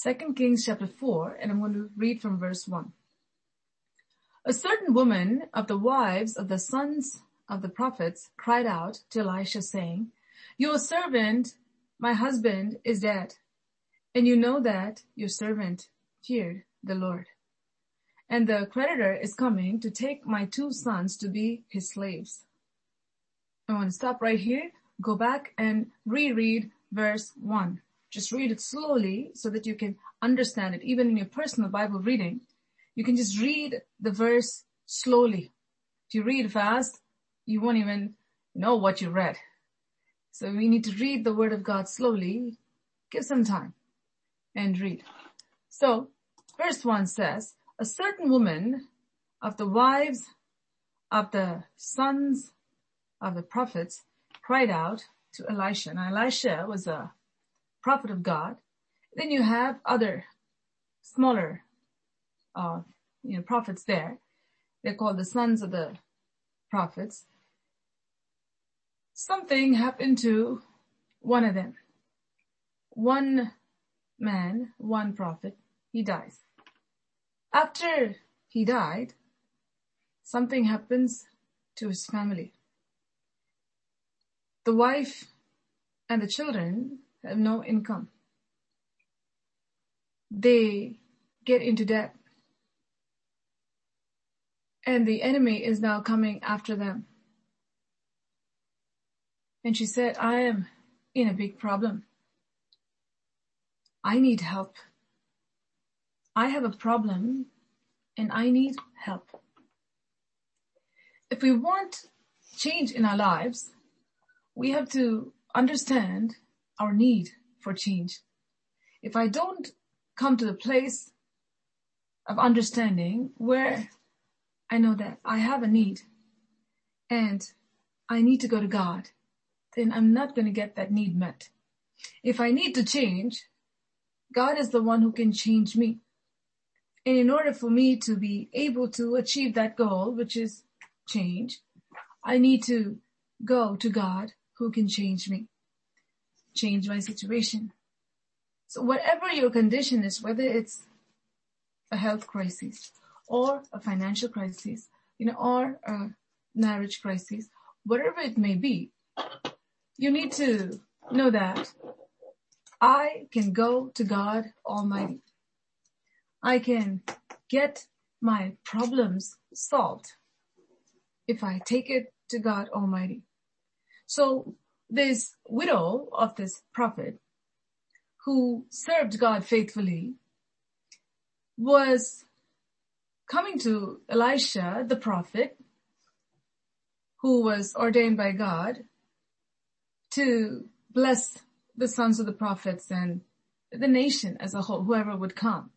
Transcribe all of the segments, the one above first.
2 Kings chapter 4, and I'm going to read from verse 1. A certain woman of the wives of the sons of the prophets cried out to Elisha saying, Your servant, my husband, is dead, and you know that your servant feared the Lord. And the creditor is coming to take my two sons to be his slaves. I want to stop right here, go back and reread verse 1. Just read it slowly so that you can understand it. Even in your personal Bible reading, you can just read the verse slowly. If you read fast, you won't even know what you read. So we need to read the word of God slowly. Give some time and read. So verse one says, a certain woman of the wives of the sons of the prophets cried out to Elisha. Now Elisha was a prophet of God. Then you have other smaller, uh, you know, prophets there. They're called the sons of the prophets. Something happened to one of them. One man, one prophet, he dies. After he died, something happens to his family. The wife and the children have no income. They get into debt. And the enemy is now coming after them. And she said, I am in a big problem. I need help. I have a problem and I need help. If we want change in our lives, we have to understand our need for change. If I don't come to the place of understanding where I know that I have a need and I need to go to God, then I'm not going to get that need met. If I need to change, God is the one who can change me. And in order for me to be able to achieve that goal, which is change, I need to go to God who can change me change my situation. So whatever your condition is, whether it's a health crisis or a financial crisis, you know, or a marriage crisis, whatever it may be, you need to know that I can go to God Almighty. I can get my problems solved if I take it to God Almighty. So this widow of this prophet who served God faithfully was coming to Elisha, the prophet, who was ordained by God to bless the sons of the prophets and the nation as a whole, whoever would come.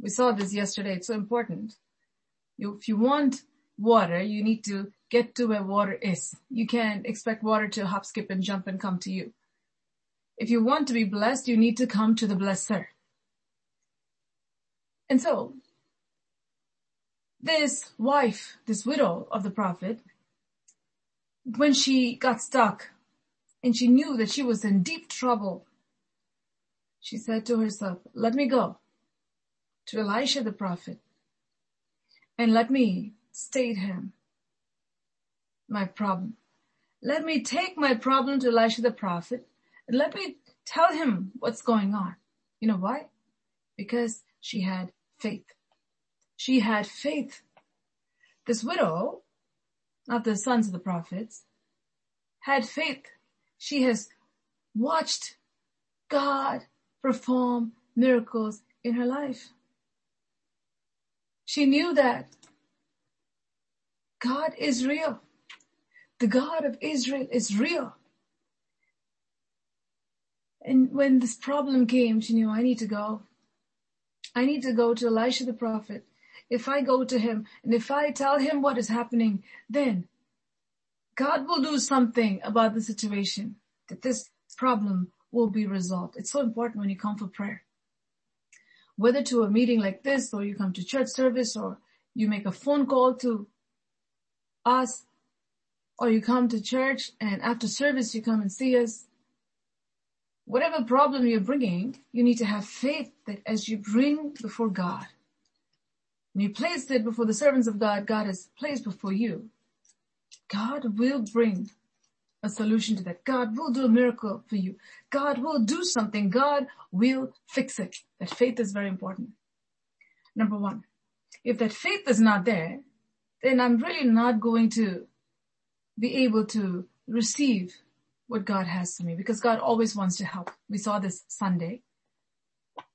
We saw this yesterday. It's so important. If you want water, you need to get to where water is. You can't expect water to hop, skip, and jump and come to you. If you want to be blessed, you need to come to the blesser. And so, this wife, this widow of the prophet, when she got stuck and she knew that she was in deep trouble, she said to herself, let me go to Elisha the prophet and let me state him my problem. Let me take my problem to Elisha the prophet and let me tell him what's going on. You know why? Because she had faith. She had faith. This widow, not the sons of the prophets, had faith. She has watched God perform miracles in her life. She knew that God is real. The God of Israel is real. And when this problem came, she knew I need to go. I need to go to Elisha the prophet. If I go to him and if I tell him what is happening, then God will do something about the situation that this problem will be resolved. It's so important when you come for prayer. Whether to a meeting like this or you come to church service or you make a phone call to us or you come to church and after service you come and see us. whatever problem you're bringing, you need to have faith that as you bring before God, and you place it before the servants of God, God has placed before you, God will bring a solution to that. God will do a miracle for you. God will do something. God will fix it. That faith is very important. Number one, if that faith is not there, then I'm really not going to be able to receive what God has for me because God always wants to help. We saw this Sunday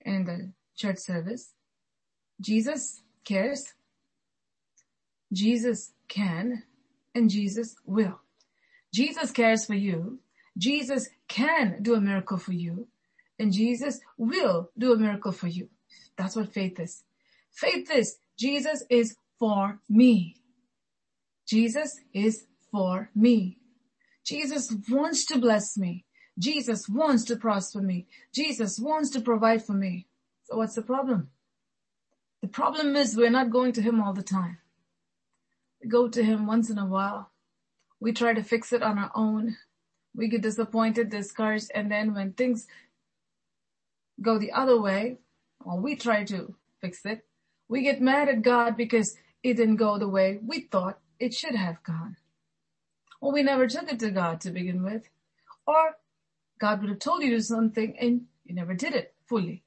in the church service. Jesus cares. Jesus can and Jesus will. Jesus cares for you. Jesus can do a miracle for you and Jesus will do a miracle for you. That's what faith is. Faith is Jesus is for me. Jesus is for me. Jesus wants to bless me. Jesus wants to prosper me. Jesus wants to provide for me. So what's the problem? The problem is we're not going to him all the time. We go to him once in a while. We try to fix it on our own. We get disappointed, discouraged, and then when things go the other way, or we try to fix it, we get mad at God because it didn't go the way we thought it should have gone. Or we never took it to God to begin with. Or God would have told you to do something and you never did it fully.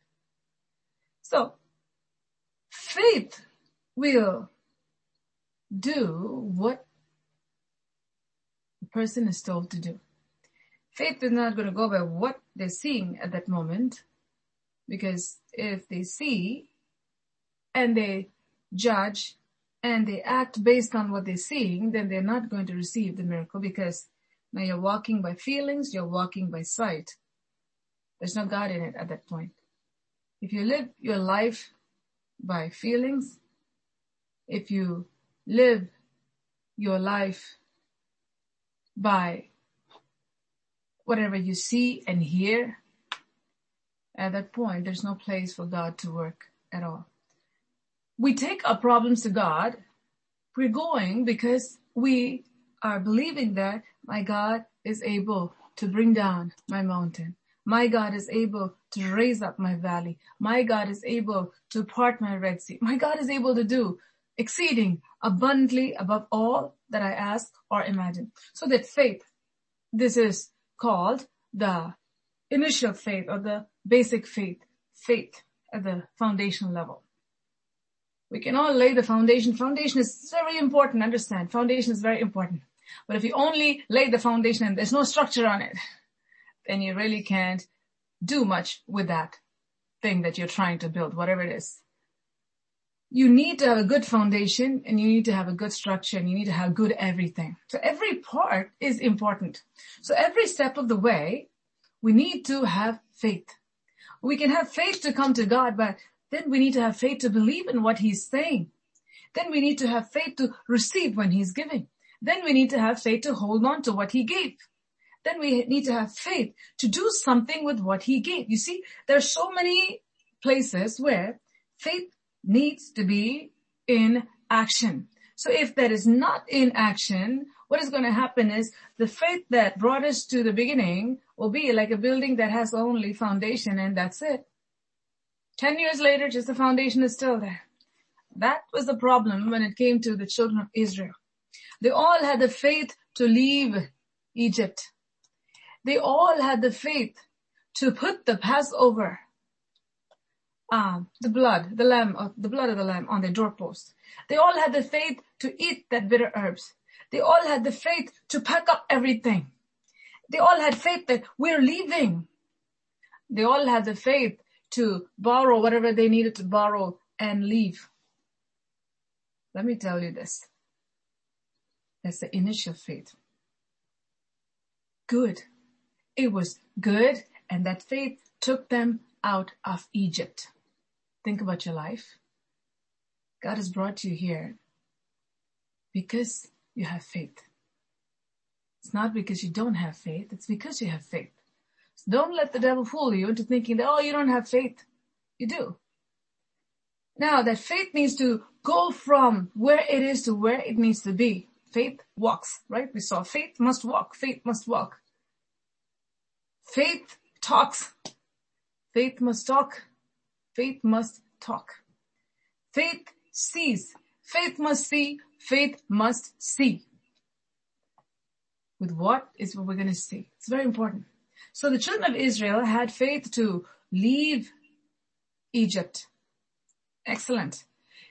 So, faith will do what the person is told to do. Faith is not going to go by what they're seeing at that moment, because if they see and they judge and they act based on what they're seeing, then they're not going to receive the miracle because now you're walking by feelings, you're walking by sight. There's no God in it at that point. If you live your life by feelings, if you live your life by whatever you see and hear, at that point, there's no place for God to work at all we take our problems to God. We're going because we are believing that my God is able to bring down my mountain. My God is able to raise up my valley. My God is able to part my Red Sea. My God is able to do exceeding abundantly above all that I ask or imagine. So that faith, this is called the initial faith or the basic faith, faith at the foundation level. We can all lay the foundation. Foundation is very important. Understand? Foundation is very important. But if you only lay the foundation and there's no structure on it, then you really can't do much with that thing that you're trying to build, whatever it is. You need to have a good foundation and you need to have a good structure and you need to have good everything. So every part is important. So every step of the way, we need to have faith. We can have faith to come to God, but then we need to have faith to believe in what he's saying. Then we need to have faith to receive when he's giving. Then we need to have faith to hold on to what he gave. Then we need to have faith to do something with what he gave. You see, there are so many places where faith needs to be in action. So if that is not in action, what is going to happen is the faith that brought us to the beginning will be like a building that has only foundation and that's it. Ten years later, just the foundation is still there. That was the problem when it came to the children of Israel. They all had the faith to leave Egypt. They all had the faith to put the Passover, um, the blood, the lamb, the blood of the lamb on their doorpost. They all had the faith to eat that bitter herbs. They all had the faith to pack up everything. They all had faith that we're leaving. They all had the faith to borrow whatever they needed to borrow and leave. Let me tell you this. That's the initial faith. Good. It was good and that faith took them out of Egypt. Think about your life. God has brought you here because you have faith. It's not because you don't have faith, it's because you have faith. Don't let the devil fool you into thinking that, oh, you don't have faith. You do. Now that faith needs to go from where it is to where it needs to be. Faith walks, right? We saw faith must walk. Faith must walk. Faith talks. Faith must talk. Faith must talk. Faith sees. Faith must see. Faith must see. With what is what we're going to see. It's very important. So the children of Israel had faith to leave Egypt. Excellent.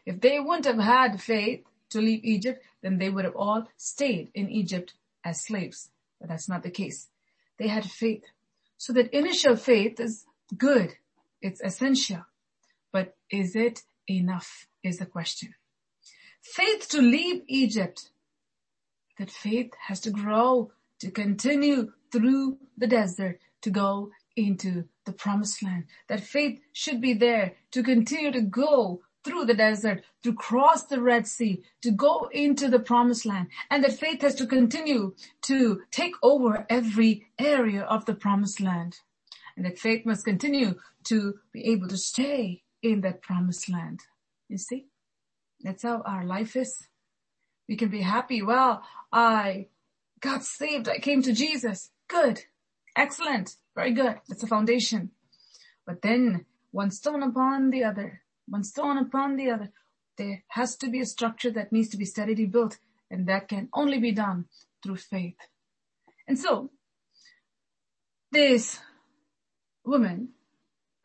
If they wouldn't have had faith to leave Egypt, then they would have all stayed in Egypt as slaves. But that's not the case. They had faith. So that initial faith is good. It's essential. But is it enough is the question. Faith to leave Egypt. That faith has to grow to continue through the desert to go into the promised land. That faith should be there to continue to go through the desert, to cross the Red Sea, to go into the promised land. And that faith has to continue to take over every area of the promised land. And that faith must continue to be able to stay in that promised land. You see? That's how our life is. We can be happy. Well, I got saved. I came to Jesus. Good. Excellent. Very good. That's the foundation. But then one stone upon the other, one stone upon the other. There has to be a structure that needs to be steadily built and that can only be done through faith. And so, this woman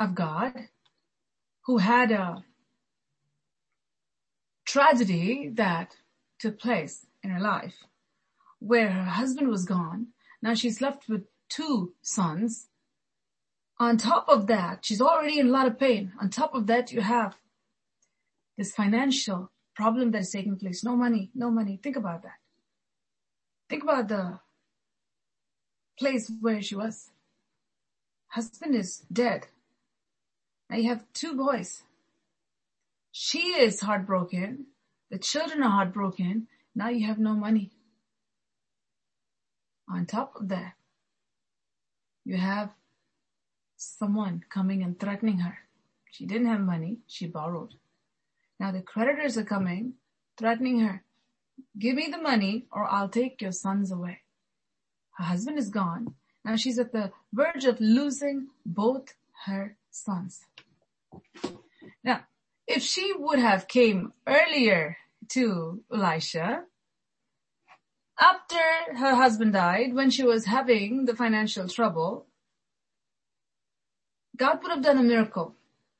of God who had a tragedy that took place in her life where her husband was gone. Now she's left with two sons on top of that, she's already in a lot of pain. On top of that, you have this financial problem that is taking place. No money, no money. Think about that. Think about the place where she was. Husband is dead. Now you have two boys. She is heartbroken. The children are heartbroken. Now you have no money. On top of that, you have someone coming and threatening her. She didn't have money, she borrowed. Now the creditors are coming, threatening her. Give me the money or I'll take your sons away. Her husband is gone. Now she's at the verge of losing both her sons. Now, if she would have came earlier to Elisha, after her husband died, when she was having the financial trouble, God would have done a miracle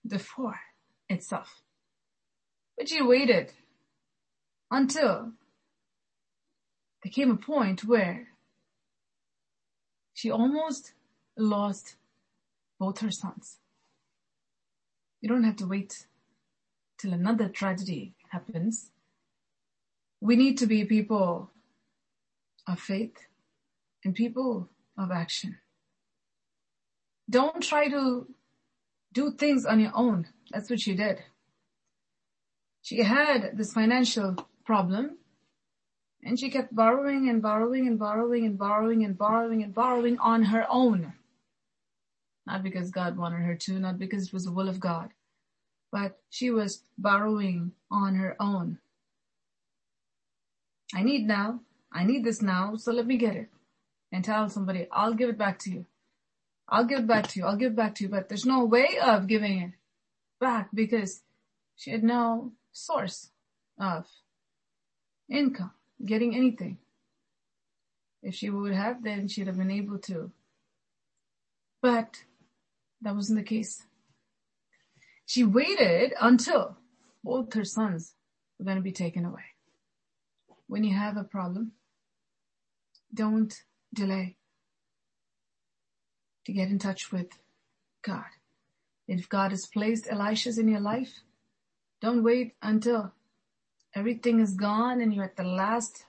before itself. But she waited until there came a point where she almost lost both her sons. You don't have to wait till another tragedy happens. We need to be people of faith and people of action. Don't try to do things on your own. That's what she did. She had this financial problem and she kept borrowing and borrowing and borrowing and borrowing and borrowing and borrowing on her own. Not because God wanted her to, not because it was the will of God, but she was borrowing on her own. I need now. I need this now, so let me get it. And tell somebody, I'll give it back to you. I'll give it back to you. I'll give it back to you. But there's no way of giving it back because she had no source of income, getting anything. If she would have, then she'd have been able to. But that wasn't the case. She waited until both her sons were going to be taken away. When you have a problem, don't delay to get in touch with God. If God has placed Elishas in your life, don't wait until everything is gone and you're at the last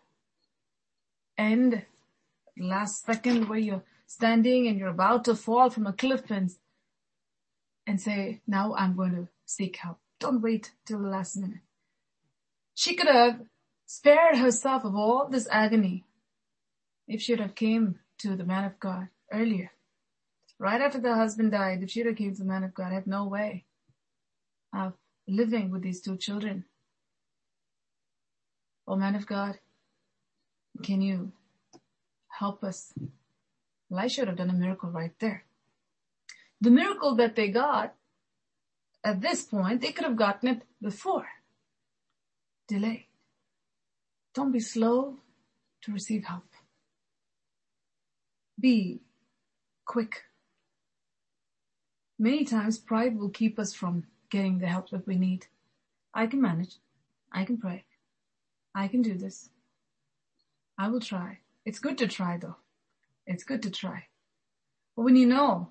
end, last second where you're standing and you're about to fall from a cliff and, and say, now I'm going to seek help. Don't wait till the last minute. She could have spared herself of all this agony if she would have came to the man of God earlier. Right after the husband died, the have came to the man of God, had no way of living with these two children. Oh man of God, can you help us? Elisha would have done a miracle right there. the miracle that they got at this point, they could have gotten it before. Delay. Don't be slow to receive help. Be quick. Many times pride will keep us from getting the help that we need. I can manage. I can pray. I can do this. I will try. It's good to try though. It's good to try. But when you know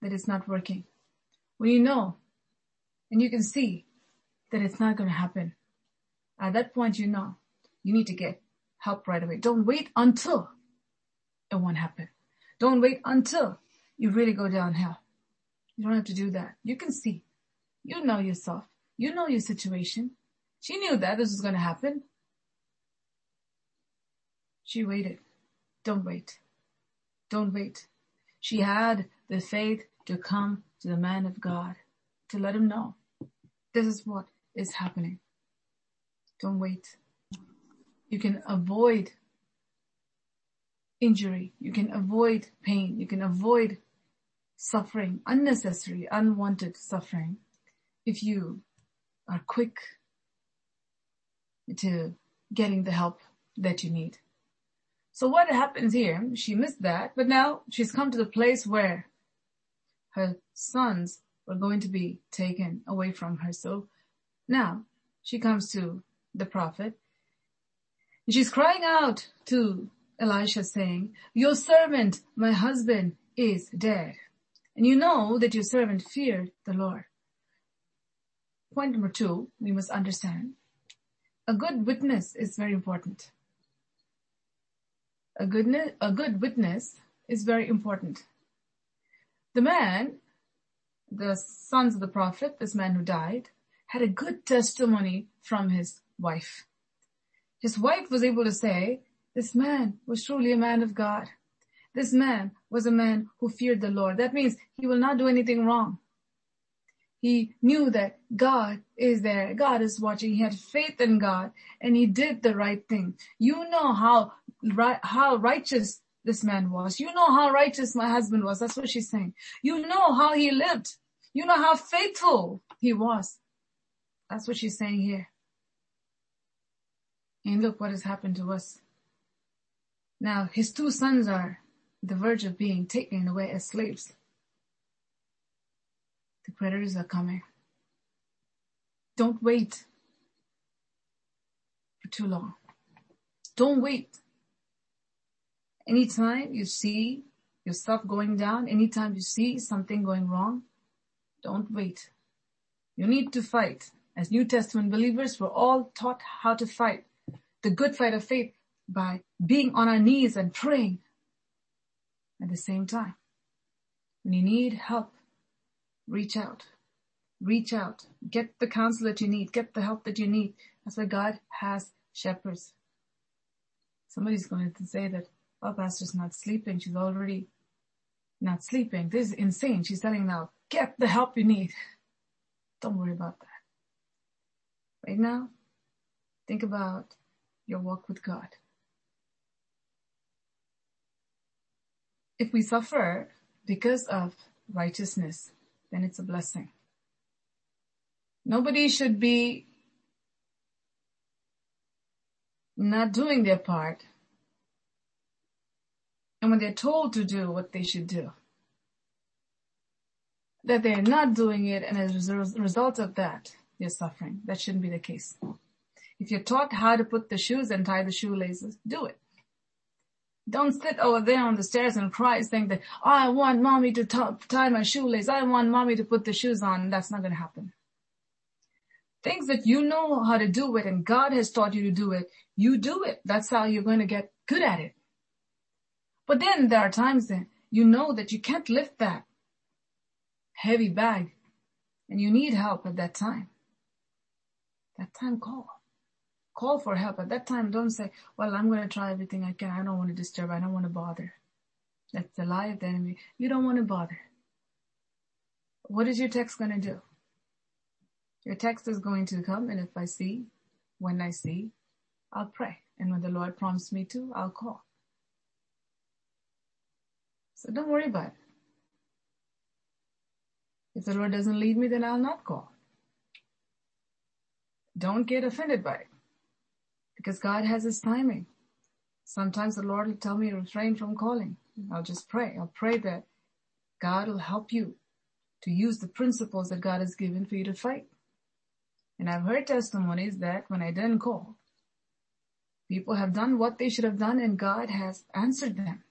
that it's not working, when you know and you can see that it's not going to happen, at that point you know you need to get help right away. Don't wait until it won't happen. Don't wait until you really go downhill. You don't have to do that. You can see. You know yourself. You know your situation. She knew that this was going to happen. She waited. Don't wait. Don't wait. She had the faith to come to the man of God to let him know this is what is happening. Don't wait. You can avoid injury. You can avoid pain. You can avoid suffering, unnecessary, unwanted suffering if you are quick to getting the help that you need. So what happens here, she missed that, but now she's come to the place where her sons were going to be taken away from her. So now she comes to the prophet and she's crying out to Elisha saying, your servant, my husband is dead. And you know that your servant feared the Lord. Point number two, we must understand. A good witness is very important. A good, a good witness is very important. The man, the sons of the prophet, this man who died, had a good testimony from his wife. His wife was able to say, this man was truly a man of God. This man was a man who feared the Lord. That means he will not do anything wrong. He knew that God is there. God is watching. He had faith in God and he did the right thing. You know how, how righteous this man was. You know how righteous my husband was. That's what she's saying. You know how he lived. You know how faithful he was. That's what she's saying here. And look what has happened to us. Now his two sons are the verge of being taken away as slaves. The creditors are coming. Don't wait for too long. Don't wait. Anytime you see yourself going down, anytime you see something going wrong, don't wait. You need to fight. As New Testament believers, we're all taught how to fight the good fight of faith by being on our knees and praying at the same time. When you need help, reach out. Reach out. Get the counsel that you need. Get the help that you need. That's why God has shepherds. Somebody's going to say that, oh, pastor's not sleeping. She's already not sleeping. This is insane. She's telling now, get the help you need. Don't worry about that. Right now, think about your walk with God. If we suffer because of righteousness, then it's a blessing. Nobody should be not doing their part. And when they're told to do what they should do, that they're not doing it and as a result of that, they're suffering. That shouldn't be the case. If you're taught how to put the shoes and tie the shoelaces, do it. Don't sit over there on the stairs and cry saying that, I want mommy to t- tie my shoelace. I want mommy to put the shoes on. That's not going to happen. Things that you know how to do it and God has taught you to do it, you do it. That's how you're going to get good at it. But then there are times that you know that you can't lift that heavy bag and you need help at that time. That time call call for help. At that time, don't say, well, I'm going to try everything I can. I don't want to disturb. I don't want to bother. That's the lie of the enemy. You don't want to bother. What is your text going to do? Your text is going to come and if I see, when I see, I'll pray. And when the Lord prompts me to, I'll call. So don't worry about it. If the Lord doesn't lead me, then I'll not call. Don't get offended by it because God has his timing. Sometimes the Lord will tell me to refrain from calling. I'll just pray. I'll pray that God will help you to use the principles that God has given for you to fight. And I've heard testimonies that when I didn't call, people have done what they should have done and God has answered them.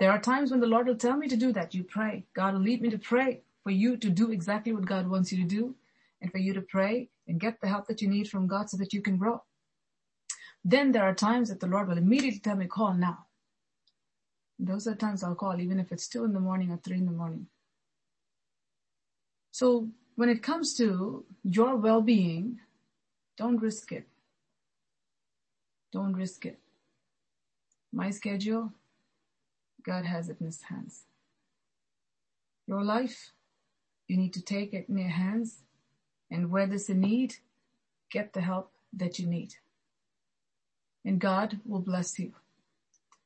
There are times when the Lord will tell me to do that. You pray. God will lead me to pray for you to do exactly what God wants you to do and for you to pray and get the help that you need from God so that you can grow. Then there are times that the Lord will immediately tell me, call now. Those are times I'll call, even if it's two in the morning or three in the morning. So when it comes to your well-being, don't risk it. Don't risk it. My schedule, God has it in his hands. Your life, you need to take it in your hands and where there's a need, get the help that you need. And God will bless you.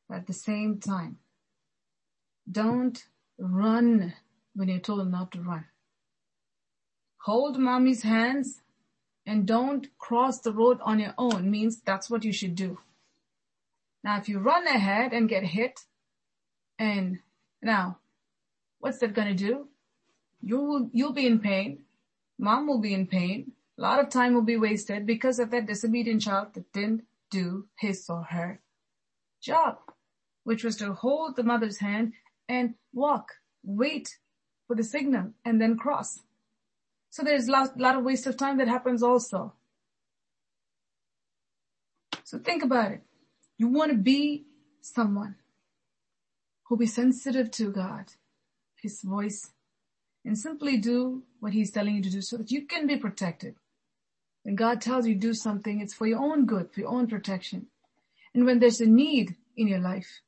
But at the same time, don't run when you're told not to run. Hold mommy's hands and don't cross the road on your own means that's what you should do. Now, if you run ahead and get hit and now what's that going to do? You will, you'll be in pain. Mom will be in pain. A lot of time will be wasted because of that disobedient child that didn't do his or her job, which was to hold the mother's hand and walk, wait for the signal and then cross. So there's a lot, lot of waste of time that happens also. So think about it. You want to be someone who'll be sensitive to God, His voice, and simply do what He's telling you to do so that you can be protected. When God tells you to do something, it's for your own good, for your own protection. And when there's a need in your life,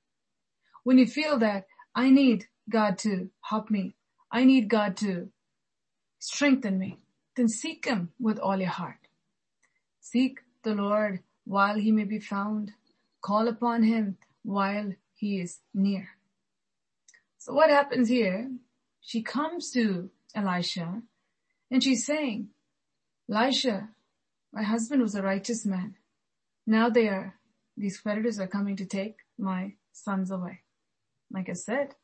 when you feel that I need God to help me, I need God to strengthen me, then seek Him with all your heart. Seek the Lord while He may be found. Call upon Him while He is near. So what happens here? She comes to Elisha and she's saying, Elisha, my husband was a righteous man. Now they are, these creditors are coming to take my sons away. Like I said,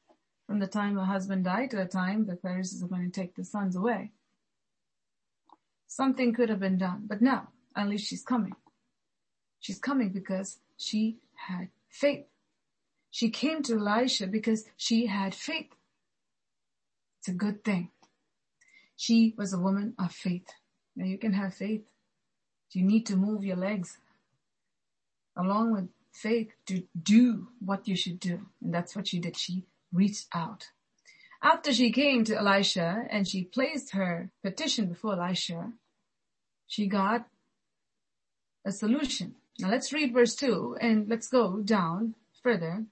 from the time the husband died to the time the creditors are going to take the sons away. Something could have been done, but now, at least she's coming. She's coming because she had faith. She came to Elisha because she had faith. It's a good thing. She was a woman of faith. Now you can have faith you need to move your legs along with faith to do what you should do. And that's what she did. She reached out. After she came to Elisha and she placed her petition before Elisha, she got a solution. Now let's read verse 2 and let's go down further.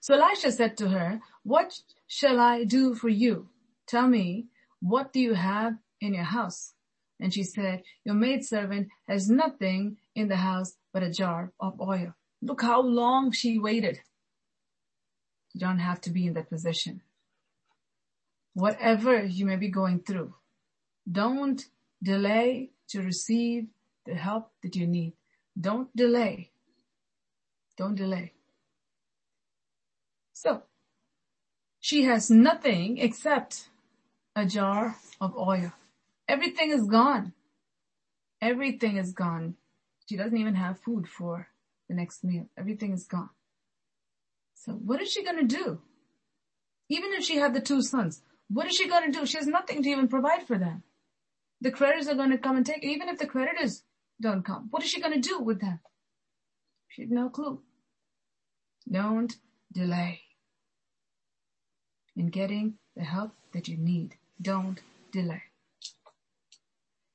So Elisha said to her, what shall I do for you? Tell me, what do you have in your house? And she said, your maidservant has nothing in the house but a jar of oil. Look how long she waited. You don't have to be in that position. Whatever you may be going through, don't delay to receive the help that you need. Don't delay. Don't delay. So, she has nothing except a jar of oil. Everything is gone. Everything is gone. She doesn't even have food for the next meal. Everything is gone. So what is she going to do? Even if she had the two sons, what is she going to do? She has nothing to even provide for them. The creditors are going to come and take. Even if the creditors don't come, what is she going to do with them? She had no clue. Don't delay in getting the help that you need. Don't delay.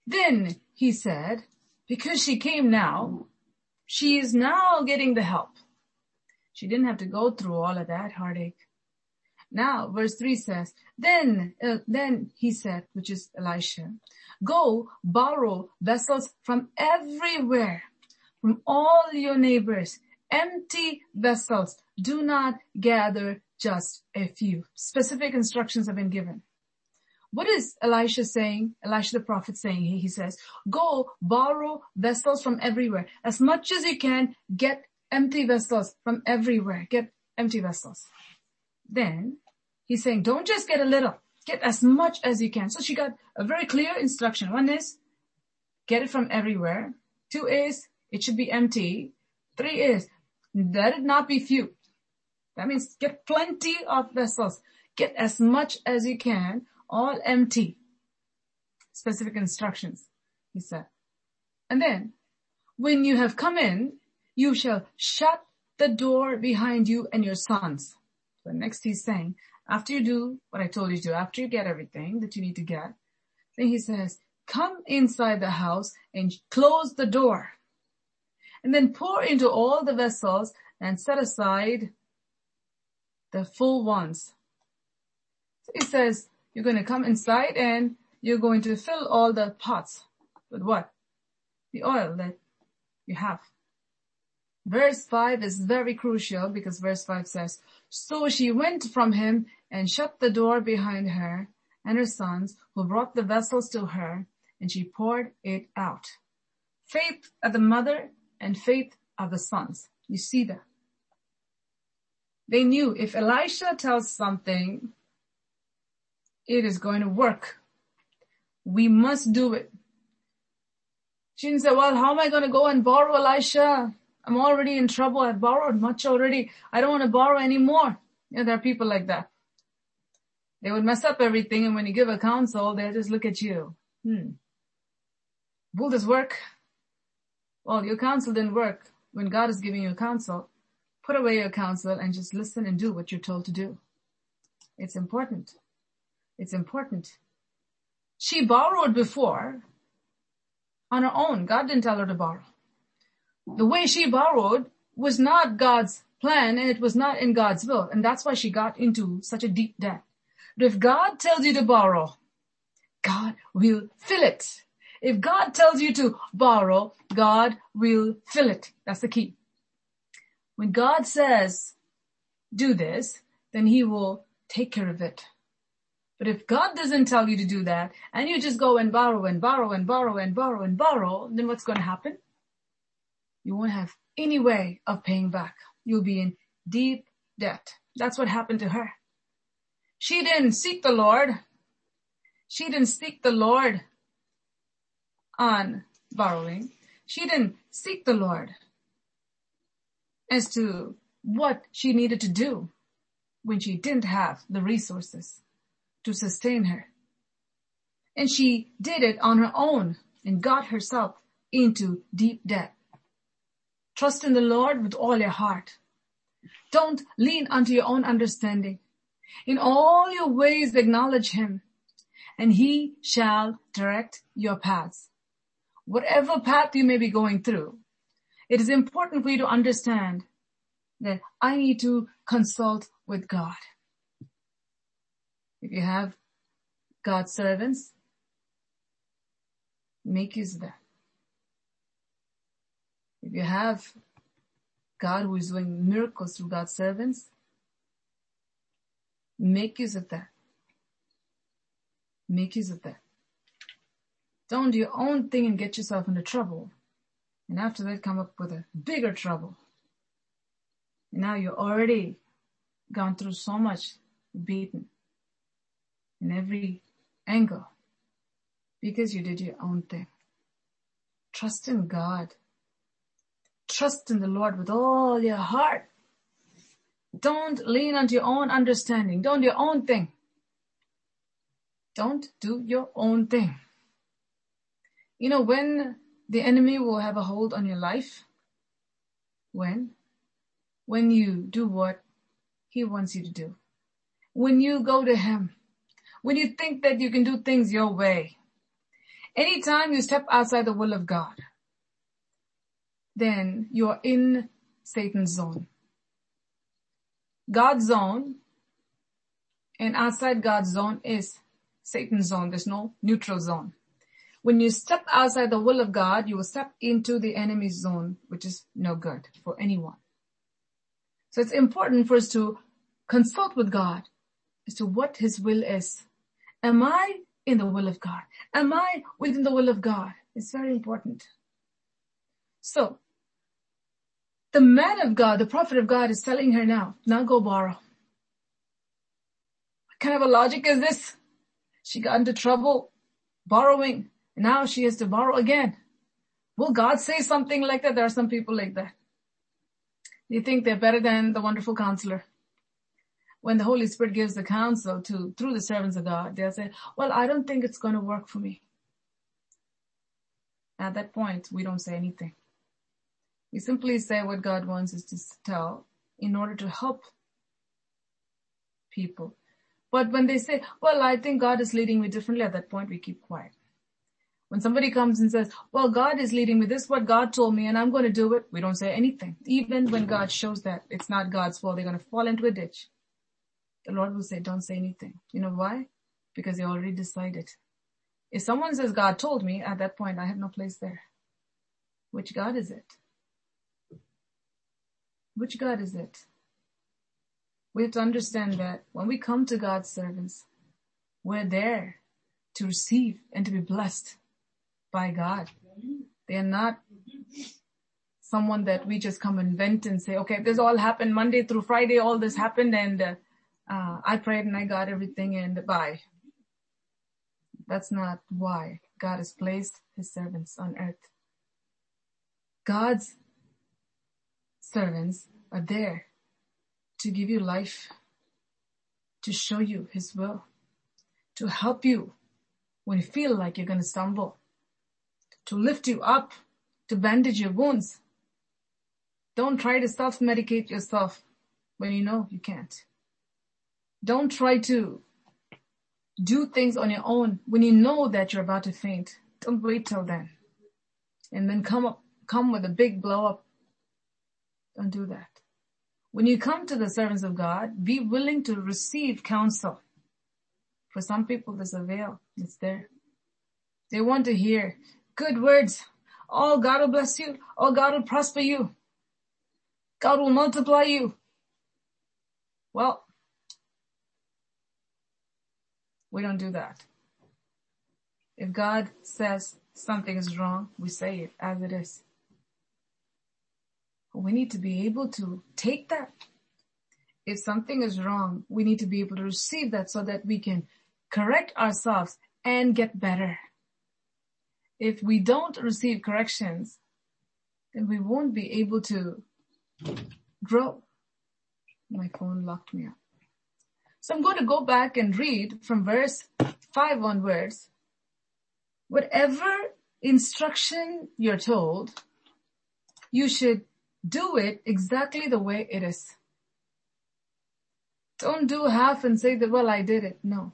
Then he said, because she came now, she is now getting the help. She didn't have to go through all of that heartache. Now, verse 3 says, then, uh, then he said, which is Elisha, go borrow vessels from everywhere, from all your neighbors, empty vessels. Do not gather just a few. Specific instructions have been given. What is Elisha saying? Elisha the prophet saying, he, says, go borrow vessels from everywhere. As much as you can, get empty vessels from everywhere. Get empty vessels. Then he's saying, don't just get a little, get as much as you can. So she got a very clear instruction. One is, get it from everywhere. Two is, it should be empty. Three is, let it not be few. That means get plenty of vessels. Get as much as you can, all empty. Specific instructions, he said. And then, when you have come in, you shall shut the door behind you and your sons. So next he's saying, after you do what I told you to, after you get everything that you need to get, then he says, come inside the house and close the door. And then pour into all the vessels and set aside the full ones. So he says, you're going to come inside and you're going to fill all the pots with what? The oil that you have. Verse 5 is very crucial because verse 5 says, So she went from him and shut the door behind her and her sons who brought the vessels to her and she poured it out. Faith of the mother and faith of the sons. You see that. They knew if Elisha tells something, it is going to work. We must do it. She didn't say, well, how am I going to go and borrow Elisha? I'm already in trouble. I've borrowed much already. I don't want to borrow anymore. Yeah, there are people like that. They would mess up everything and when you give a counsel, they'll just look at you. Hmm. Will this work? Well, your counsel didn't work. When God is giving you a counsel, put away your counsel and just listen and do what you're told to do. It's important. It's important. She borrowed before on her own. God didn't tell her to borrow. The way she borrowed was not God's plan and it was not in God's will. And that's why she got into such a deep debt. But if God tells you to borrow, God will fill it. If God tells you to borrow, God will fill it. That's the key. When God says, do this, then he will take care of it. But if God doesn't tell you to do that, and you just go and borrow and borrow and borrow and borrow and borrow, then what's going to happen? You won't have any way of paying back. You'll be in deep debt. That's what happened to her. She didn't seek the Lord. She didn't seek the Lord on borrowing. She didn't seek the Lord as to what she needed to do when she didn't have the resources to sustain her. And she did it on her own and got herself into deep debt. Trust in the Lord with all your heart. Don't lean unto your own understanding. In all your ways acknowledge him and he shall direct your paths. Whatever path you may be going through, it is important for you to understand that I need to consult with God. If you have God's servants, make use of that. If you have God who is doing miracles through God's servants, make use of that. Make use of that. Don't do your own thing and get yourself into trouble. And after that come up with a bigger trouble. Now you're already gone through so much beaten in every angle because you did your own thing. Trust in God. Trust in the Lord with all your heart. Don't lean onto your own understanding. Don't do your own thing. Don't do your own thing. You know, when the enemy will have a hold on your life, when? When you do what he wants you to do. When you go to him when you think that you can do things your way. Anytime you step outside the will of God, then you're in Satan's zone. God's zone and outside God's zone is Satan's zone. There's no neutral zone. When you step outside the will of God, you will step into the enemy's zone, which is no good for anyone. So it's important for us to consult with God as to what his will is Am I in the will of God? Am I within the will of God? It's very important. So, the man of God, the prophet of God is telling her now, now go borrow. What kind of a logic is this? She got into trouble borrowing. Now she has to borrow again. Will God say something like that? There are some people like that. They think they're better than the wonderful counselor. When the Holy Spirit gives the counsel to, through the servants of God, they'll say, well, I don't think it's going to work for me. At that point, we don't say anything. We simply say what God wants us to tell in order to help people. But when they say, well, I think God is leading me differently, at that point we keep quiet. When somebody comes and says, well, God is leading me, this is what God told me and I'm going to do it, we don't say anything. Even when God shows that it's not God's fault, they're going to fall into a ditch. The Lord will say, don't say anything. You know why? Because they already decided. If someone says God told me, at that point I have no place there. Which God is it? Which God is it? We have to understand that when we come to God's servants, we're there to receive and to be blessed by God. They are not someone that we just come and vent and say, okay, this all happened Monday through Friday, all this happened and uh, Uh, I prayed and I got everything and bye. That's not why God has placed his servants on earth. God's servants are there to give you life, to show you his will, to help you when you feel like you're going to stumble, to lift you up, to bandage your wounds. Don't try to self-medicate yourself when you know you can't. Don't try to do things on your own when you know that you're about to faint. Don't wait till then. And then come up, come with a big blow up. Don't do that. When you come to the servants of God, be willing to receive counsel. For some people, there's a veil. It's there. They want to hear good words. Oh, God will bless you. Oh, God will prosper you. God will multiply you. Well, we don't do that. If God says something is wrong, we say it as it is. We need to be able to take that. If something is wrong, we need to be able to receive that so that we can correct ourselves and get better. If we don't receive corrections, then we won't be able to grow. My phone locked me up. So I'm going to go back and read from verse 5 onwards. Whatever instruction you're told, you should do it exactly the way it is. Don't do half and say that, well, I did it. No.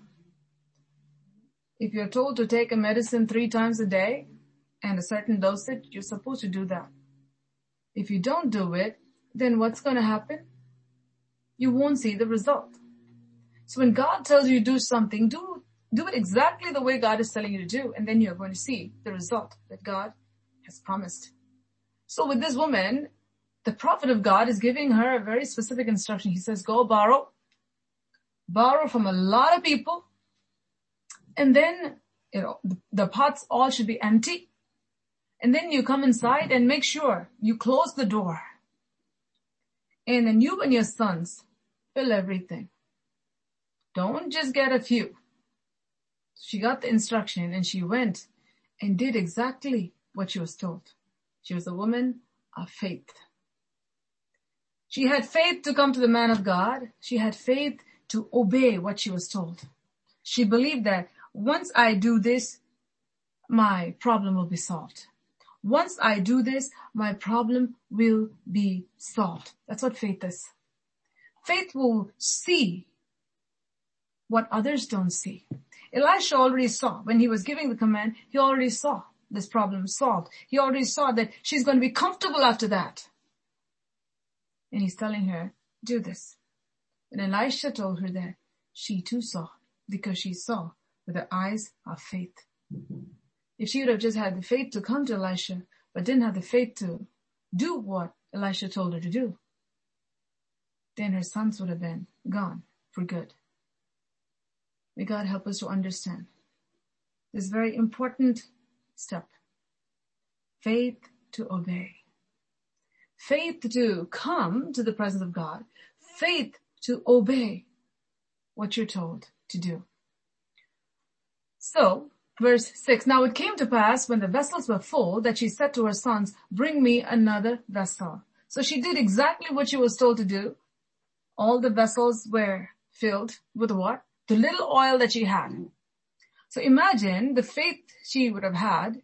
If you're told to take a medicine three times a day and a certain dosage, you're supposed to do that. If you don't do it, then what's going to happen? You won't see the result. So when God tells you to do something, do, do it exactly the way God is telling you to do, and then you're going to see the result that God has promised. So with this woman, the prophet of God is giving her a very specific instruction. He says, go borrow, borrow from a lot of people, and then, you know, the, the pots all should be empty. And then you come inside and make sure you close the door. And then you and your sons fill everything. Don't just get a few. She got the instruction and she went and did exactly what she was told. She was a woman of faith. She had faith to come to the man of God. She had faith to obey what she was told. She believed that once I do this, my problem will be solved. Once I do this, my problem will be solved. That's what faith is. Faith will see what others don't see. Elisha already saw when he was giving the command, he already saw this problem solved. He already saw that she's going to be comfortable after that. And he's telling her, do this. And Elisha told her that she too saw because she saw with her eyes of faith. If she would have just had the faith to come to Elisha, but didn't have the faith to do what Elisha told her to do, then her sons would have been gone for good. May God help us to understand this very important step. Faith to obey. Faith to come to the presence of God. Faith to obey what you're told to do. So, verse 6, Now it came to pass when the vessels were full that she said to her sons, Bring me another vessel. So she did exactly what she was told to do. All the vessels were filled with what? The little oil that she had. So imagine the faith she would have had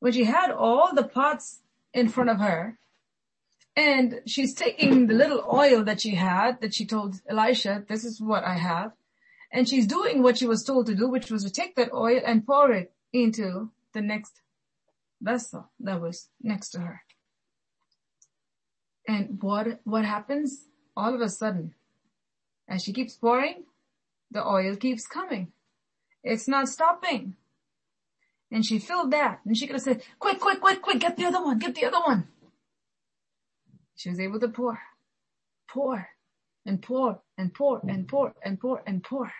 when she had all the pots in front of her and she's taking the little oil that she had that she told Elisha, this is what I have. And she's doing what she was told to do, which was to take that oil and pour it into the next vessel that was next to her. And what, what happens? All of a sudden, as she keeps pouring, the oil keeps coming. It's not stopping. And she filled that and she could have said, quick, quick, quick, quick, get the other one, get the other one. She was able to pour, pour, and pour, and pour, and pour, and pour, and pour.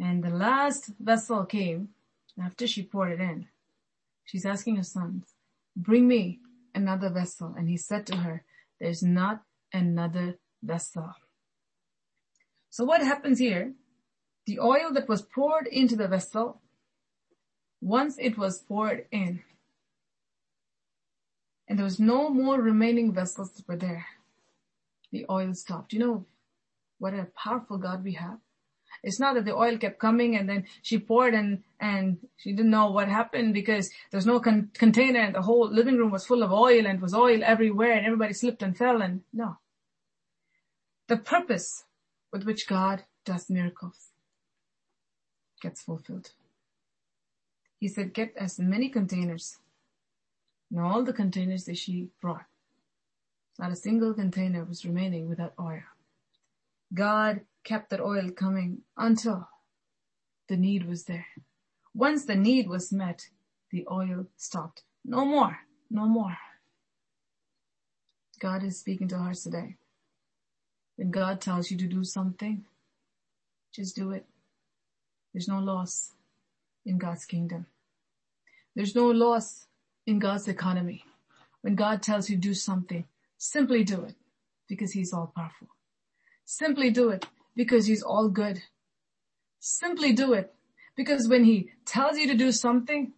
And the last vessel came after she poured it in. She's asking her sons, bring me another vessel. And he said to her, there's not another vessel. So what happens here? The oil that was poured into the vessel, once it was poured in, and there was no more remaining vessels that were there, the oil stopped. You know what a powerful God we have. It's not that the oil kept coming and then she poured and, and she didn't know what happened because there's no con- container and the whole living room was full of oil and was oil everywhere and everybody slipped and fell and no. The purpose with which God does miracles gets fulfilled. He said, get as many containers. And all the containers that she brought, not a single container was remaining without oil. God kept that oil coming until the need was there. Once the need was met, the oil stopped. No more, no more. God is speaking to us today. When God tells you to do something, just do it. There's no loss in God's kingdom. There's no loss in God's economy. When God tells you to do something, simply do it because he's all powerful. Simply do it because he's all good. Simply do it because when he tells you to do something,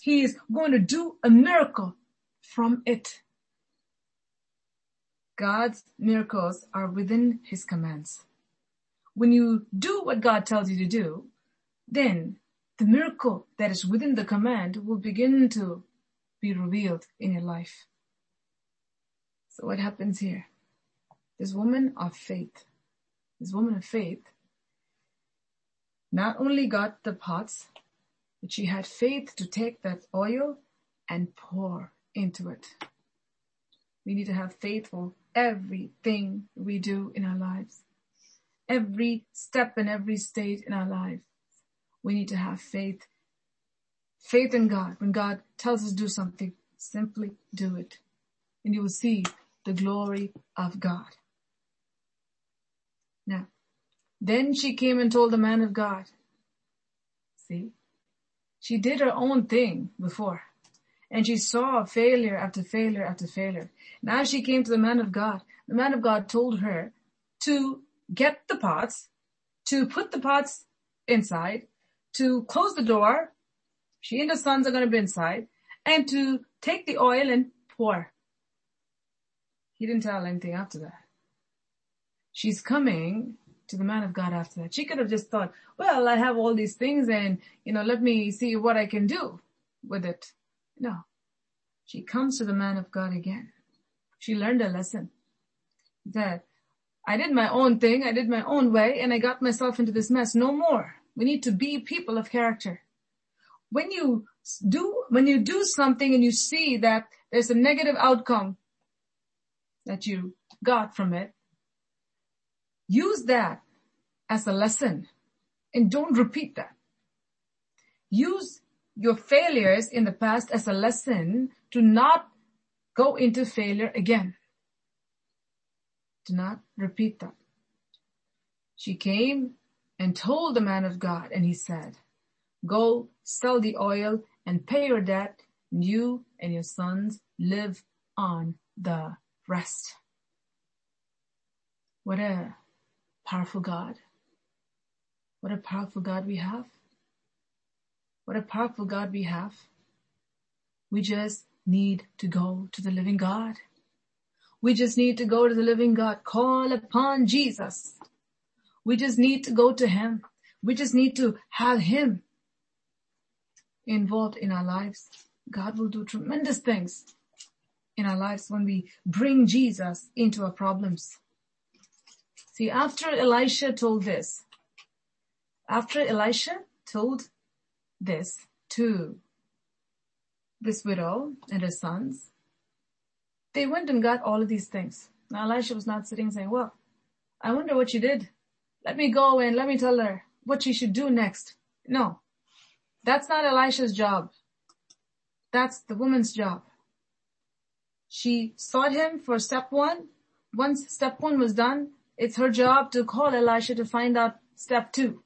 he is going to do a miracle from it. God's miracles are within his commands. When you do what God tells you to do, then the miracle that is within the command will begin to be revealed in your life. So what happens here? This woman of faith this woman of faith not only got the pots, but she had faith to take that oil and pour into it. We need to have faith for everything we do in our lives. Every step and every stage in our lives. We need to have faith. Faith in God. When God tells us to do something, simply do it. And you will see the glory of God. Now, then she came and told the man of God. See, she did her own thing before and she saw failure after failure after failure. And Now she came to the man of God. The man of God told her to get the pots, to put the pots inside, to close the door. She and the sons are going to be inside and to take the oil and pour. He didn't tell anything after that she's coming to the man of God after that. She could have just thought, well, I have all these things and, you know, let me see what I can do with it. No. She comes to the man of God again. She learned a lesson that I did my own thing. I did my own way and I got myself into this mess. No more. We need to be people of character. When you do, when you do something and you see that there's a negative outcome that you got from it, Use that as a lesson and don't repeat that. Use your failures in the past as a lesson to not go into failure again. Do not repeat that. She came and told the man of God, and he said, Go sell the oil and pay your debt, and you and your sons live on the rest. What a powerful God. What a powerful God we have. What a powerful God we have. We just need to go to the living God. We just need to go to the living God. Call upon Jesus. We just need to go to Him. We just need to have Him involved in our lives. God will do tremendous things in our lives when we bring Jesus into our problems. See, after Elisha told this, after Elisha told this to this widow and her sons, they went and got all of these things. Now Elisha was not sitting saying, well, I wonder what she did. Let me go and let me tell her what she should do next. No, that's not Elisha's job. That's the woman's job. She sought him for step one. Once step one was done, it's her job to call Elisha to find out step 2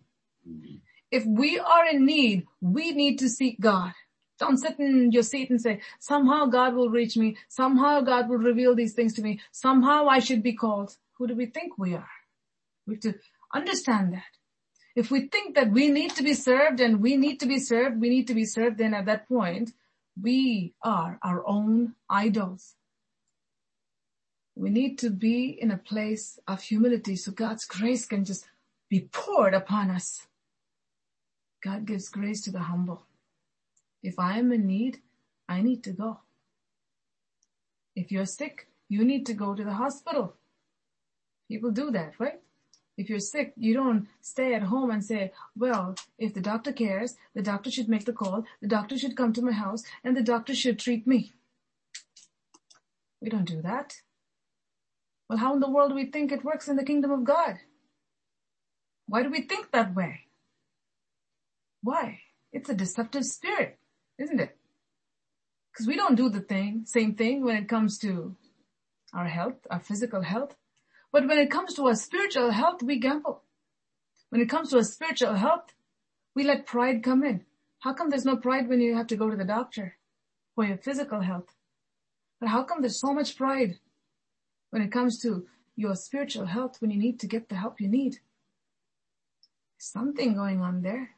mm-hmm. If we are in need, we need to seek God. Don't sit in your seat and say, somehow God will reach me. Somehow God will reveal these things to me. Somehow I should be called. Who do we think we are? We have to understand that. If we think that we need to be served and we need to be served, we need to be served, then at that point, we are our own idols. We need to be in a place of humility so God's grace can just be poured upon us. God gives grace to the humble. If I am in need, I need to go. If you're sick, you need to go to the hospital. People do that, right? If you're sick, you don't stay at home and say, well, if the doctor cares, the doctor should make the call, the doctor should come to my house, and the doctor should treat me. We don't do that. Well, how in the world do we think it works in the kingdom of God? Why do we think that way? Why? It's a deceptive spirit isn't it? Because we don't do the thing, same thing when it comes to our health, our physical health. But when it comes to our spiritual health, we gamble. When it comes to our spiritual health, we let pride come in. How come there's no pride when you have to go to the doctor for your physical health? But how come there's so much pride when it comes to your spiritual health when you need to get the help you need? Something going on there.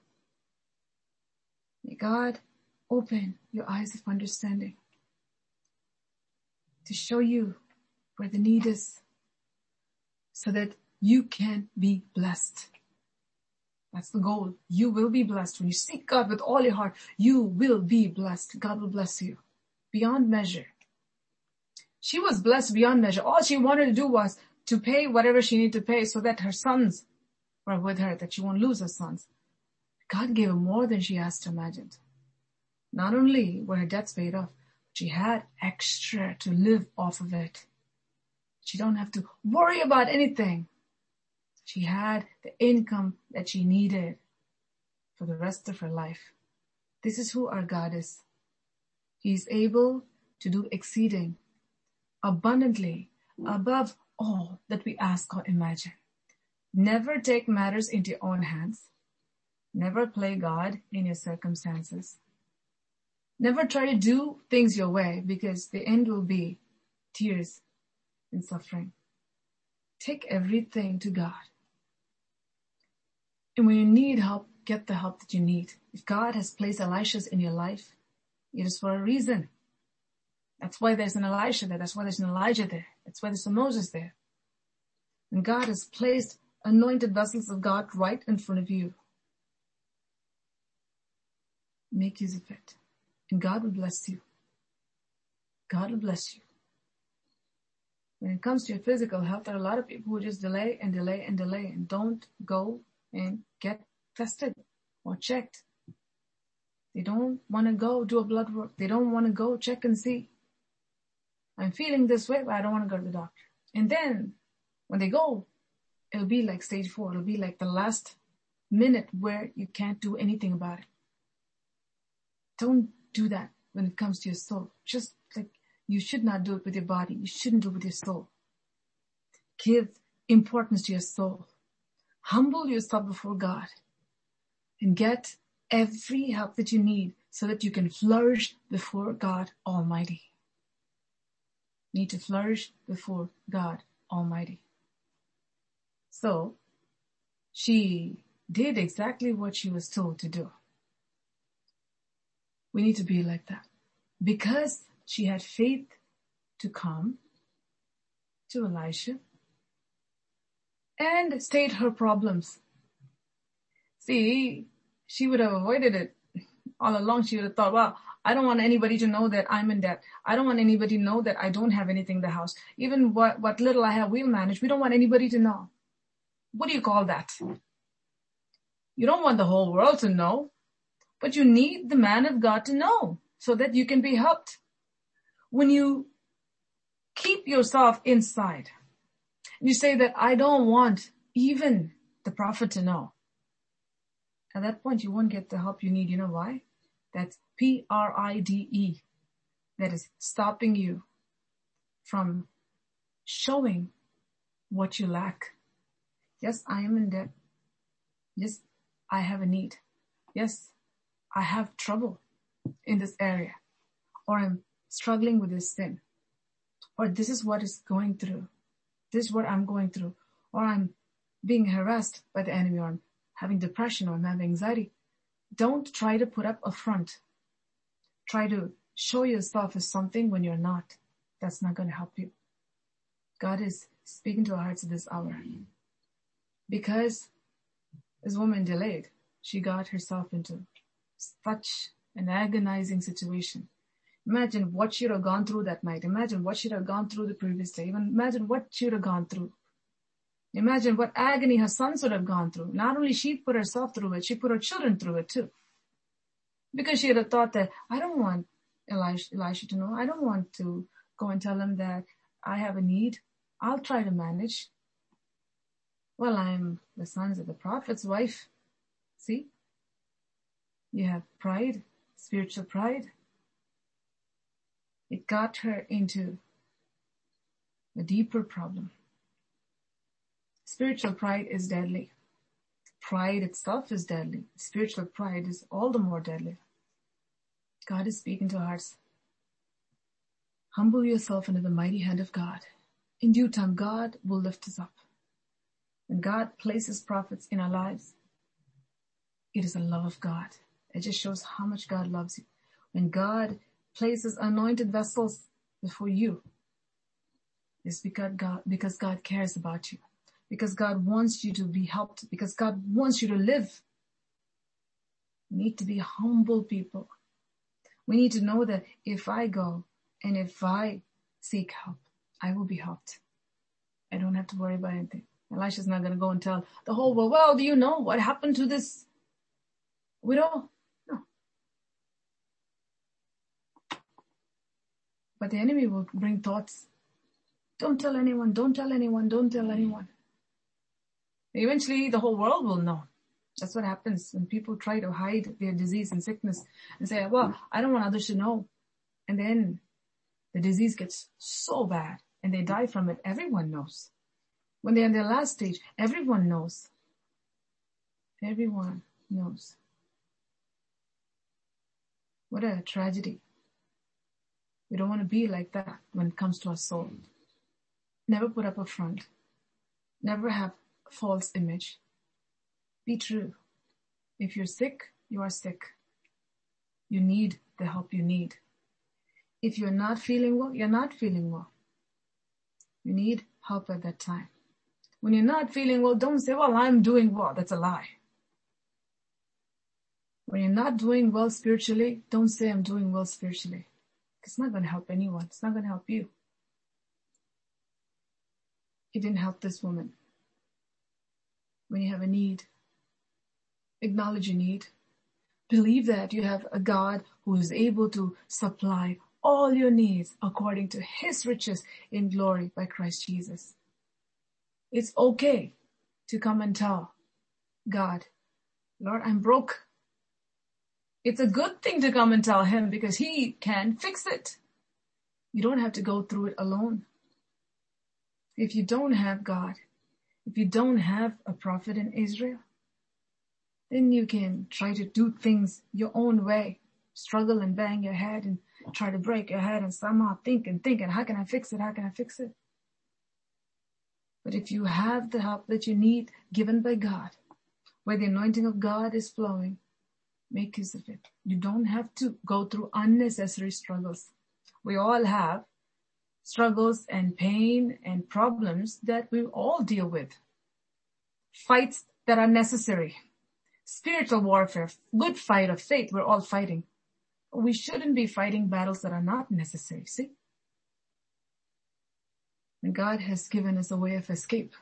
May God open your eyes of understanding to show you where the need is so that you can be blessed. That's the goal. You will be blessed. When you seek God with all your heart, you will be blessed. God will bless you beyond measure. She was blessed beyond measure. All she wanted to do was to pay whatever she needed to pay so that her sons were with her, that she won't lose her sons. God gave her more than she asked or imagined. Not only were her debts paid off, she had extra to live off of it. She don't have to worry about anything. She had the income that she needed for the rest of her life. This is who our God is. He is able to do exceeding abundantly above all that we ask or imagine. Never take matters into your own hands. Never play God in your circumstances. Never try to do things your way because the end will be tears and suffering. Take everything to God. And when you need help, get the help that you need. If God has placed Elishas in your life, it is for a reason. That's why there's an Elisha there. That's why there's an Elijah there. That's why there's a Moses there. And God has placed anointed vessels of God right in front of you. Make use of it and God will bless you. God will bless you. When it comes to your physical health, there are a lot of people who just delay and delay and delay and don't go and get tested or checked. They don't want to go do a blood work. They don't want to go check and see. I'm feeling this way, but I don't want to go to the doctor. And then when they go, it'll be like stage four. It'll be like the last minute where you can't do anything about it. Don't do that when it comes to your soul. Just like you should not do it with your body. You shouldn't do it with your soul. Give importance to your soul. Humble yourself before God and get every help that you need so that you can flourish before God Almighty. Need to flourish before God Almighty. So she did exactly what she was told to do. We need to be like that because she had faith to come to Elisha and state her problems. See, she would have avoided it all along. She would have thought, well, I don't want anybody to know that I'm in debt. I don't want anybody to know that I don't have anything in the house. Even what, what little I have, we'll manage. We don't want anybody to know. What do you call that? You don't want the whole world to know, but you need the man of God to know so that you can be helped. When you keep yourself inside, you say that I don't want even the prophet to know. At that point, you won't get the help you need. You know why? That's P-R-I-D-E. That is stopping you from showing what you lack. Yes, I am in debt. Yes, I have a need. Yes, I have trouble in this area or I'm struggling with this sin or this is what is going through. This is what I'm going through or I'm being harassed by the enemy or I'm having depression or I'm having anxiety. Don't try to put up a front. Try to show yourself as something when you're not. That's not going to help you. God is speaking to our hearts at this hour. Because this woman delayed, she got herself into such an agonizing situation. Imagine what she'd have gone through that night. Imagine what she'd have gone through the previous day. Even imagine what she'd have gone through. Imagine what agony her sons would have gone through. Not only she put herself through it, she put her children through it too. Because she had thought that, I don't want Elisha, Elisha to know. I don't want to go and tell him that I have a need. I'll try to manage. Well, I'm the sons of the prophet's wife. See? You have pride, spiritual pride. It got her into a deeper problem. Spiritual pride is deadly. Pride itself is deadly. Spiritual pride is all the more deadly. God is speaking to hearts. Humble yourself under the mighty hand of God. In due time, God will lift us up. When God places prophets in our lives, it is a love of God. It just shows how much God loves you. When God places anointed vessels before you, it's because God, because God cares about you. Because God wants you to be helped. Because God wants you to live. We need to be humble people. We need to know that if I go and if I seek help, I will be helped. I don't have to worry about anything. Elisha's not going to go and tell the whole world, well, do you know what happened to this widow? No. But the enemy will bring thoughts. Don't tell anyone, don't tell anyone, don't tell anyone. Eventually the whole world will know. That's what happens when people try to hide their disease and sickness and say, well, I don't want others to know. And then the disease gets so bad and they die from it. Everyone knows. When they're in their last stage, everyone knows. Everyone knows. What a tragedy. We don't want to be like that when it comes to our soul. Never put up a front. Never have false image. Be true. If you're sick, you are sick. You need the help you need. If you're not feeling well, you're not feeling well. You need help at that time. When you're not feeling well, don't say, well, I'm doing well. That's a lie. When you're not doing well spiritually, don't say I'm doing well spiritually. It's not going to help anyone. It's not going to help you. It didn't help this woman. When you have a need, acknowledge your need. Believe that you have a God who is able to supply all your needs according to his riches in glory by Christ Jesus. It's okay to come and tell God, Lord, I'm broke. It's a good thing to come and tell him because he can fix it. You don't have to go through it alone. If you don't have God, If you don't have a prophet in Israel, then you can try to do things your own way, struggle and bang your head and try to break your head and somehow think and think and how can I fix it? How can I fix it? But if you have the help that you need given by God, where the anointing of God is flowing, make use of it. You don't have to go through unnecessary struggles. We all have struggles and pain and problems that we all deal with. Fights that are necessary. Spiritual warfare, good fight of faith, we're all fighting. We shouldn't be fighting battles that are not necessary, see? And God has given us a way of escape.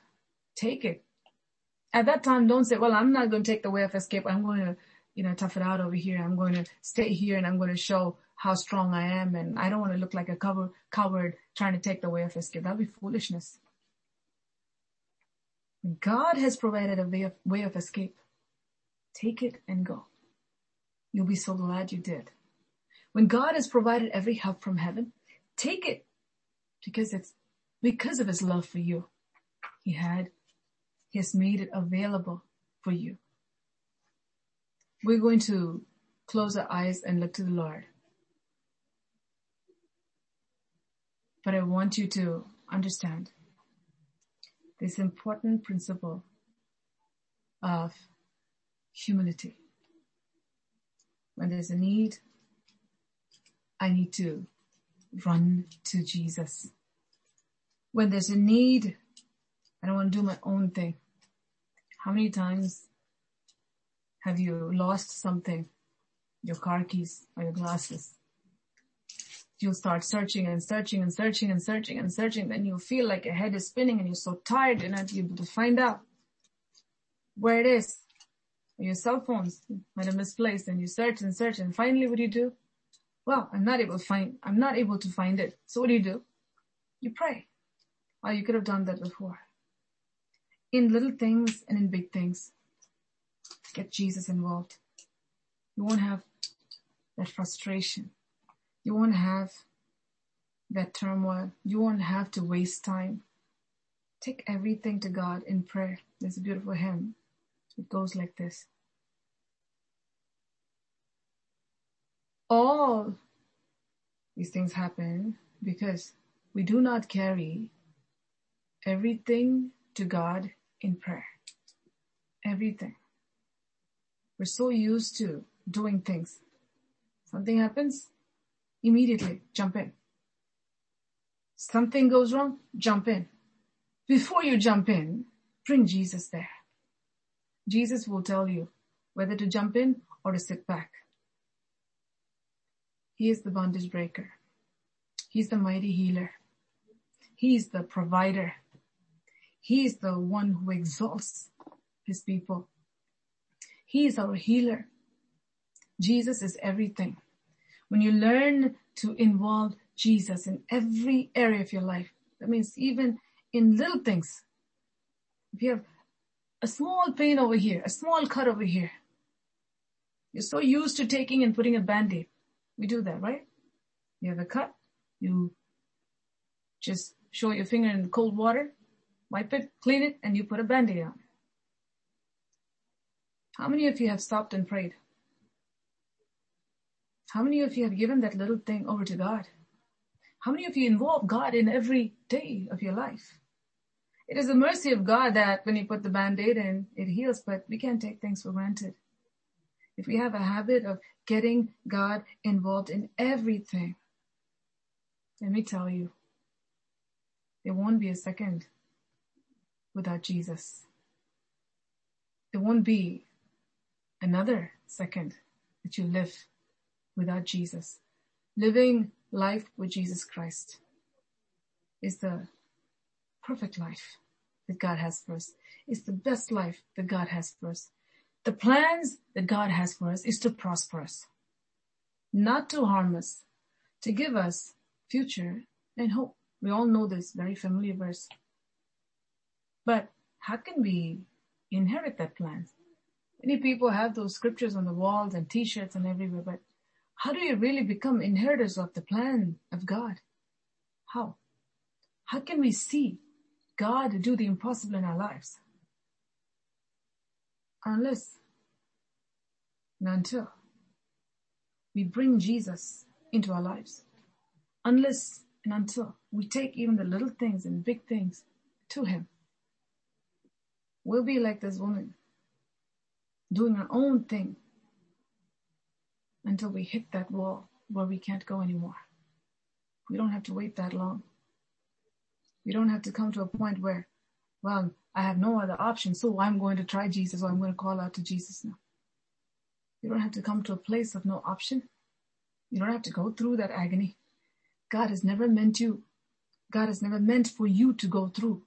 Take it. At that time, don't say, well, I'm not going to take the way of escape. I'm going to, you know, tough it out over here. I'm going to stay here and I'm going to show how strong I am. And I don't want to look like a cover, coward trying to take the way of escape. That'd be foolishness. God has provided a way of, way of escape. Take it and go. You'll be so glad you did. When God has provided every help from heaven, take it because it's because of his love for you. He had, he has made it available for you. We're going to close our eyes and look to the Lord. But I want you to understand this important principle of humility. When there's a need, I need to run to Jesus when there's a need, I don't want to do my own thing. How many times have you lost something? Your car keys or your glasses? You'll start searching and searching and searching and searching and searching. Then you feel like your head is spinning and you're so tired you're not able to find out where it is. Your cell phones might have misplaced and you search and search and finally what do you do? Well, I'm not able to find, I'm not able to find it. So what do you do? You pray. Oh, you could have done that before. In little things and in big things, get Jesus involved. You won't have that frustration. You won't have that turmoil. You won't have to waste time. Take everything to God in prayer. There's a beautiful hymn. It goes like this. All these things happen because we do not carry everything to God in prayer. Everything. We're so used to doing things. Something happens, immediately jump in. Something goes wrong, jump in. Before you jump in, bring Jesus there. Jesus will tell you whether to jump in or to sit back. He is the bondage breaker. He's the mighty healer. He's the provider. He is the one who exalts his people. He is our healer. Jesus is everything. When you learn to involve Jesus in every area of your life, that means even in little things. If you have a small pain over here, a small cut over here, you're so used to taking and putting a band-aid. We do that, right? You have a cut, you just show your finger in cold water, Wipe it, clean it, and you put a band-aid on. How many of you have stopped and prayed? How many of you have given that little thing over to God? How many of you involve God in every day of your life? It is the mercy of God that when you put the band-aid in, it heals, but we can't take things for granted. If we have a habit of getting God involved in everything, let me tell you, there won't be a second without Jesus. There won't be another second that you live without Jesus. Living life with Jesus Christ is the perfect life that God has for us. It's the best life that God has for us. The plans that God has for us is to prosper us, not to harm us, to give us future and hope. We all know this very familiar verse. But how can we inherit that plan? Many people have those scriptures on the walls and t-shirts and everywhere, but how do you really become inheritors of the plan of God? How? How can we see God do the impossible in our lives unless and until we bring Jesus into our lives. Unless and until we take even the little things and big things to Him. We'll be like this woman, doing our own thing until we hit that wall where we can't go anymore. We don't have to wait that long. We don't have to come to a point where, well, I have no other option, so I'm going to try Jesus or I'm going to call out to Jesus now. You don't have to come to a place of no option. You don't have to go through that agony. God has never meant you. God has never meant for you to go through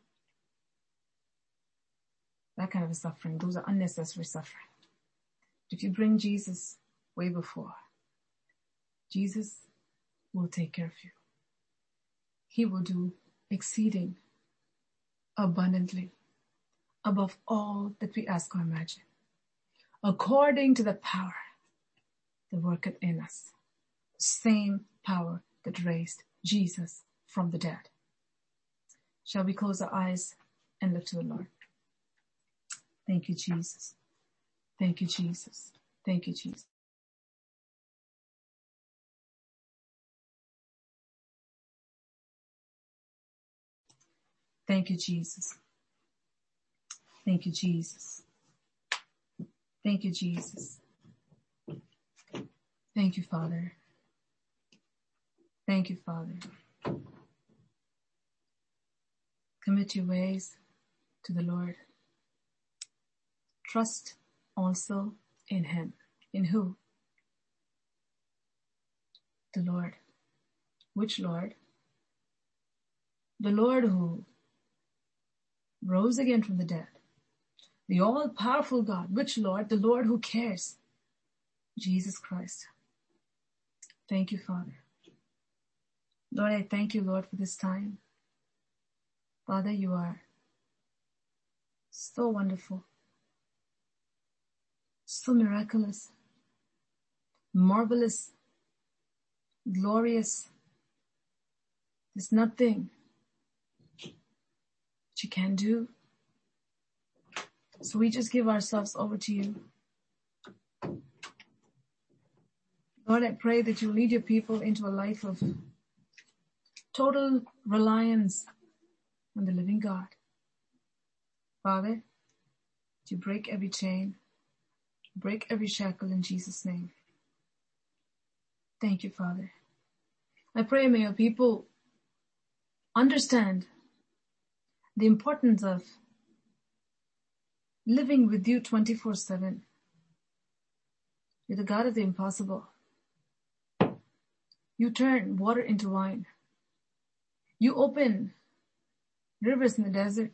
that kind of a suffering. Those are unnecessary suffering. If you bring Jesus way before, Jesus will take care of you. He will do exceeding abundantly above all that we ask or imagine, according to the power that worketh in us. Same power that raised Jesus from the dead. Shall we close our eyes and look to the Lord? Thank you, Jesus. Thank you, Jesus. Thank you, Jesus. Thank you, Jesus. Thank you, Jesus. Thank you, Jesus. Thank you, Father. Thank you, Father. Commit your ways to the Lord. Trust also in Him. In who? The Lord. Which Lord? The Lord who rose again from the dead. The all powerful God. Which Lord? The Lord who cares. Jesus Christ. Thank you, Father. Lord, I thank you, Lord, for this time. Father, you are so wonderful, so miraculous, marvelous, glorious. There's nothing you can do. So we just give ourselves over to you. Lord, I pray that you lead your people into a life of total reliance on the living God. Father, to break every chain, break every shackle in Jesus' name. Thank you, Father. I pray may your people understand the importance of living with you 24 7. You're the God of the impossible. You turn water into wine. You open rivers in the desert.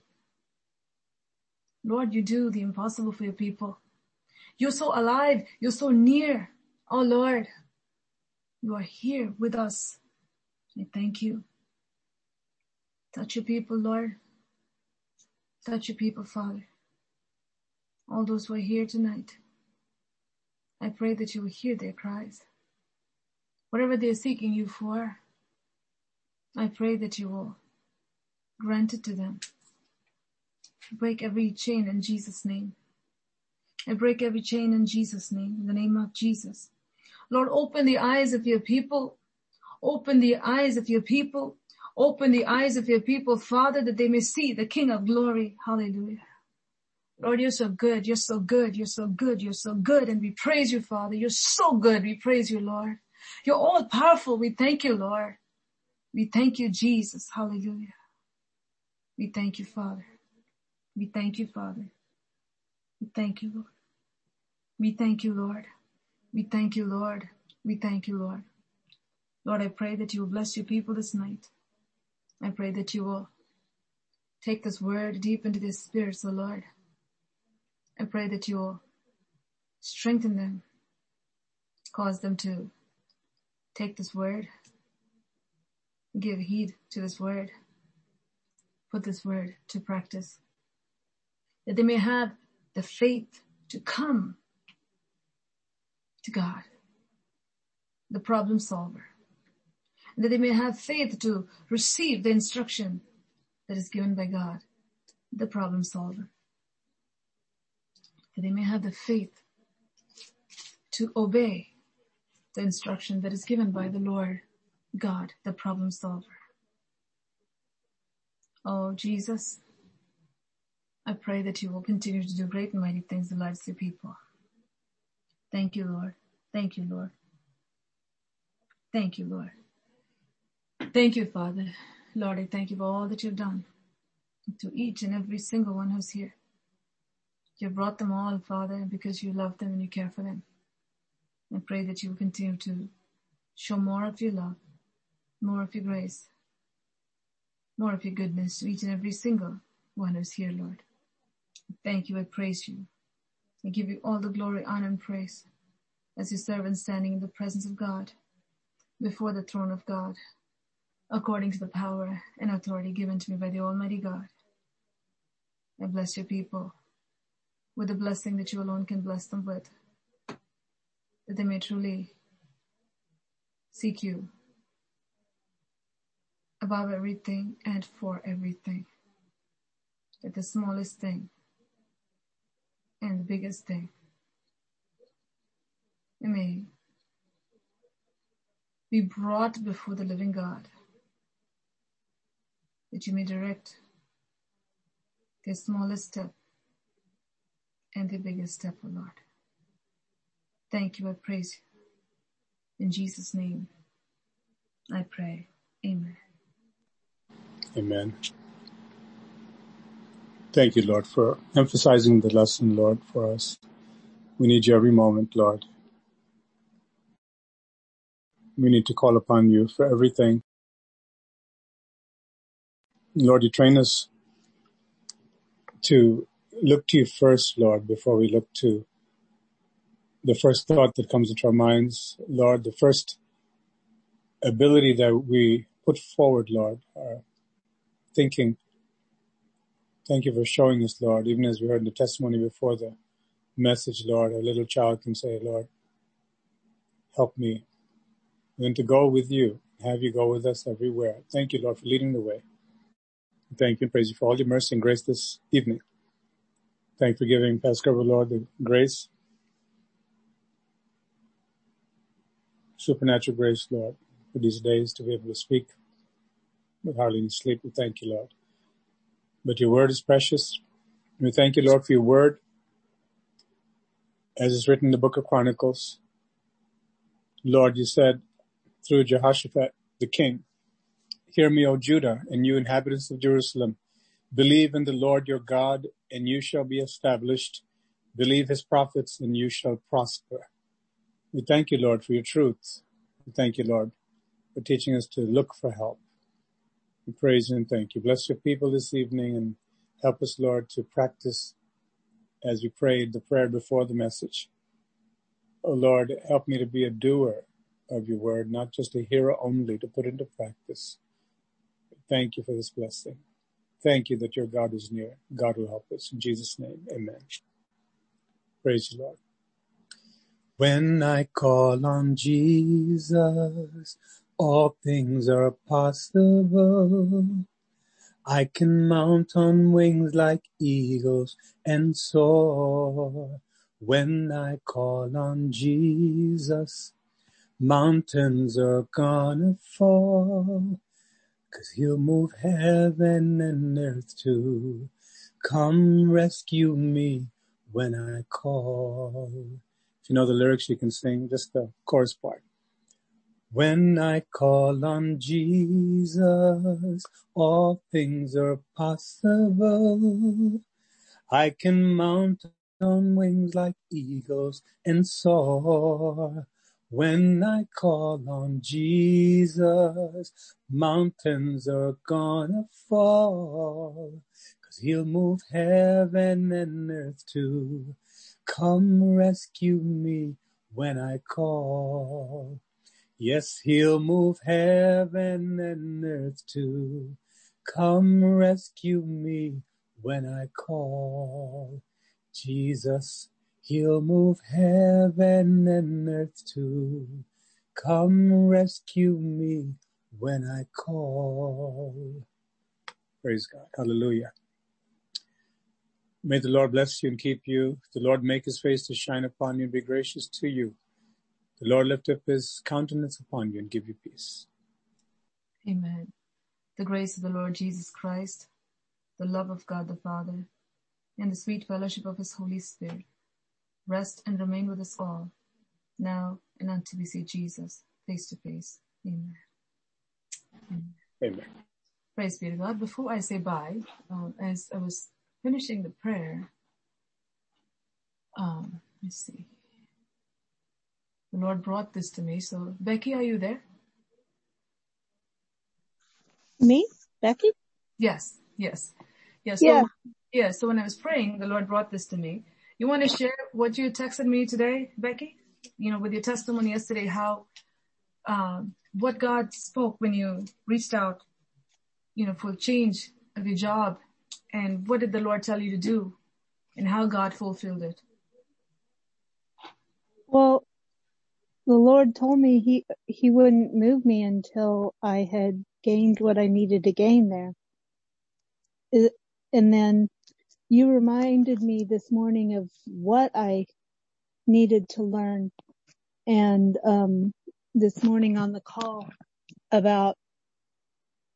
Lord, you do the impossible for your people. You're so alive. You're so near. Oh Lord, you are here with us. I thank you. Touch your people, Lord. Touch your people, Father. All those who are here tonight. I pray that you will hear their cries. Whatever they're seeking you for, I pray that you will grant it to them. Break every chain in Jesus' name. I break every chain in Jesus' name, in the name of Jesus. Lord, open the eyes of your people. Open the eyes of your people. Open the eyes of your people, Father, that they may see the King of glory. Hallelujah. Lord, you're so good. You're so good. You're so good. You're so good. And we praise you, Father. You're so good. We praise you, Lord. You're all powerful. We thank you, Lord. We thank you, Jesus. Hallelujah. We thank you, Father. We thank you, Father. We thank you, Lord. We thank you, Lord. We thank you, Lord. We thank you, Lord. Lord, I pray that you will bless your people this night. I pray that you will take this word deep into their spirits, O Lord. I pray that you will strengthen them, cause them to take this word give heed to this word, put this word to practice, that they may have the faith to come to God, the problem solver, that they may have faith to receive the instruction that is given by God, the problem solver. That they may have the faith to obey the instruction that is given by the Lord God, the problem solver. Oh, Jesus, I pray that you will continue to do great and mighty things in the lives of your people. Thank you, Lord. Thank you, Lord. Thank you, Lord. Thank you, Father. Lord, I thank you for all that you've done to each and every single one who's here. You brought them all, Father, because you love them and you care for them. I pray that you will continue to show more of your love, more of your grace, more of your goodness to each and every single one who's here, Lord. Thank you. I praise you. I give you all the glory, honor, and praise as your servant standing in the presence of God, before the throne of God, according to the power and authority given to me by the Almighty God. I bless your people with the blessing that you alone can bless them with that they may truly seek you above everything and for everything. That the smallest thing and the biggest thing you may be brought before the living God. That you may direct the smallest step and the biggest step, O Lord. Thank you. I praise you. In Jesus' name, I pray. Amen. Amen. Thank you, Lord, for emphasizing the lesson, Lord, for us. We need you every moment, Lord. We need to call upon you for everything. Lord, you train us to look to you first, Lord, before we look to the first thought that comes into our minds, Lord, the first ability that we put forward, Lord, our thinking. Thank you for showing us, Lord, even as we heard in the testimony before the message, Lord, a little child can say, Lord, help me. And to go with you, have you go with us everywhere. Thank you, Lord, for leading the way. Thank you and praise you for all your mercy and grace this evening. Thank you for giving Pastor Lord, the grace supernatural grace, Lord, for these days to be able to speak with hardly any sleep. We thank you, Lord. But your word is precious. We thank you, Lord, for your word as is written in the book of Chronicles. Lord, you said through Jehoshaphat, the king, hear me, O Judah, and you inhabitants of Jerusalem. Believe in the Lord your God, and you shall be established. Believe his prophets, and you shall prosper. We thank you, Lord, for your truth. We thank you, Lord, for teaching us to look for help. We praise you and thank you. Bless your people this evening and help us, Lord, to practice as we prayed the prayer before the message. Oh Lord, help me to be a doer of your word, not just a hearer only to put into practice. Thank you for this blessing. Thank you that your God is near. God will help us. In Jesus' name, amen. Praise you, Lord. When I call on Jesus, all things are possible. I can mount on wings like eagles and soar. When I call on Jesus, mountains are gonna fall. Cause he'll move heaven and earth to come rescue me when I call. If you know the lyrics, you can sing just the chorus part. When I call on Jesus, all things are possible. I can mount on wings like eagles and soar. When I call on Jesus, mountains are gonna fall. Cause he'll move heaven and earth too Come rescue me when I call. Yes, he'll move heaven and earth too. Come rescue me when I call. Jesus, he'll move heaven and earth too. Come rescue me when I call. Praise God. Hallelujah. May the Lord bless you and keep you. The Lord make his face to shine upon you and be gracious to you. The Lord lift up his countenance upon you and give you peace. Amen. The grace of the Lord Jesus Christ, the love of God the Father, and the sweet fellowship of his Holy Spirit rest and remain with us all, now and until we see Jesus face to face. Amen. Amen. Amen. Praise be to God. Before I say bye, um, as I was finishing the prayer, um, let's see. The Lord brought this to me. So, Becky, are you there? Me, Becky? Yes, yes, yes. So, Yeah. yeah. So when I was praying, the Lord brought this to me. You want to share what you texted me today, Becky? You know, with your testimony yesterday, how, um, what God spoke when you reached out, you know, for change of your job and what did the Lord tell you to do and how God fulfilled it? Well, the Lord told me he, he wouldn't move me until I had gained what I needed to gain there. And then you reminded me this morning of what I needed to learn. And, um, this morning on the call about,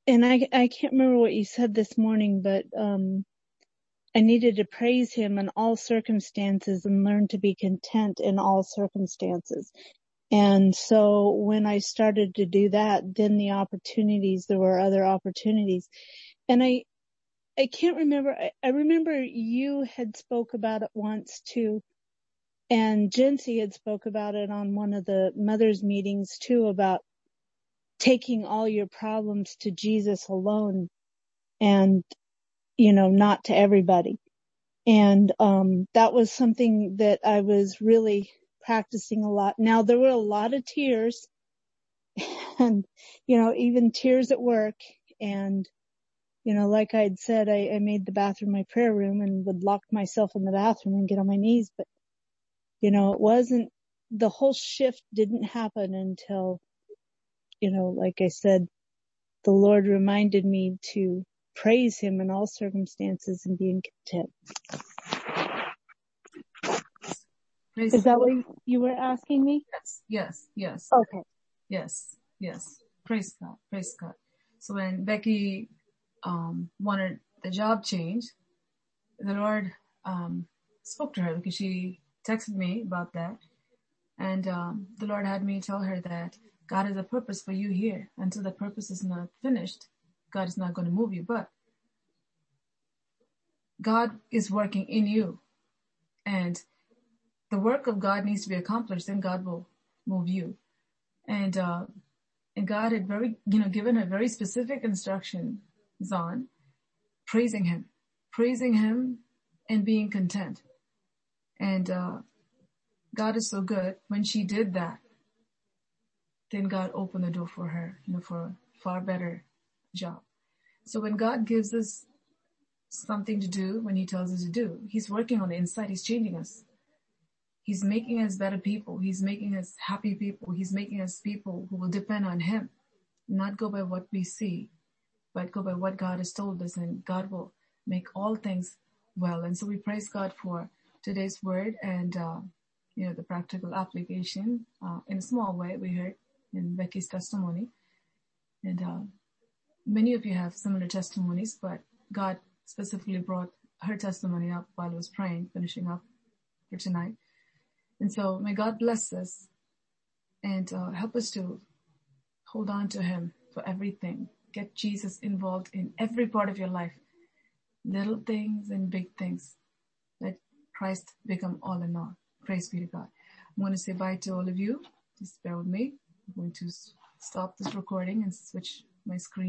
and I, I can't remember what you said this morning, but, um, I needed to praise him in all circumstances and learn to be content in all circumstances. And so when I started to do that, then the opportunities, there were other opportunities. And I, I can't remember, I, I remember you had spoke about it once too. And Jency had spoke about it on one of the mothers meetings too about taking all your problems to Jesus alone and, you know, not to everybody. And, um, that was something that I was really practicing a lot. Now there were a lot of tears and, you know, even tears at work and, you know, like I'd said, I, I made the bathroom my prayer room and would lock myself in the bathroom and get on my knees, but, you know, it wasn't, the whole shift didn't happen until, you know, like I said, the Lord reminded me to praise him in all circumstances and being content. Is that what you were asking me? Yes, yes, yes. Okay. Yes, yes. Praise God, praise God. So when Becky um, wanted the job change, the Lord um, spoke to her because she texted me about that, and um, the Lord had me tell her that God has a purpose for you here. Until the purpose is not finished, God is not going to move you. But God is working in you, and the work of God needs to be accomplished. Then God will move you. And uh, and God had very, you know, given a very specific instructions on praising Him, praising Him, and being content. And uh, God is so good. When she did that, then God opened the door for her, you know, for a far better job. So when God gives us something to do, when He tells us to do, He's working on the inside. He's changing us. He's making us better people. He's making us happy people. He's making us people who will depend on Him, not go by what we see, but go by what God has told us and God will make all things well. And so we praise God for today's word and, uh, you know, the practical application, uh, in a small way we heard in Becky's testimony. And, uh, many of you have similar testimonies, but God specifically brought her testimony up while I was praying, finishing up for tonight. And so may God bless us and uh, help us to hold on to Him for everything. Get Jesus involved in every part of your life, little things and big things. Let Christ become all in all. Praise be to God. I'm going to say bye to all of you. Just bear with me. I'm going to stop this recording and switch my screen.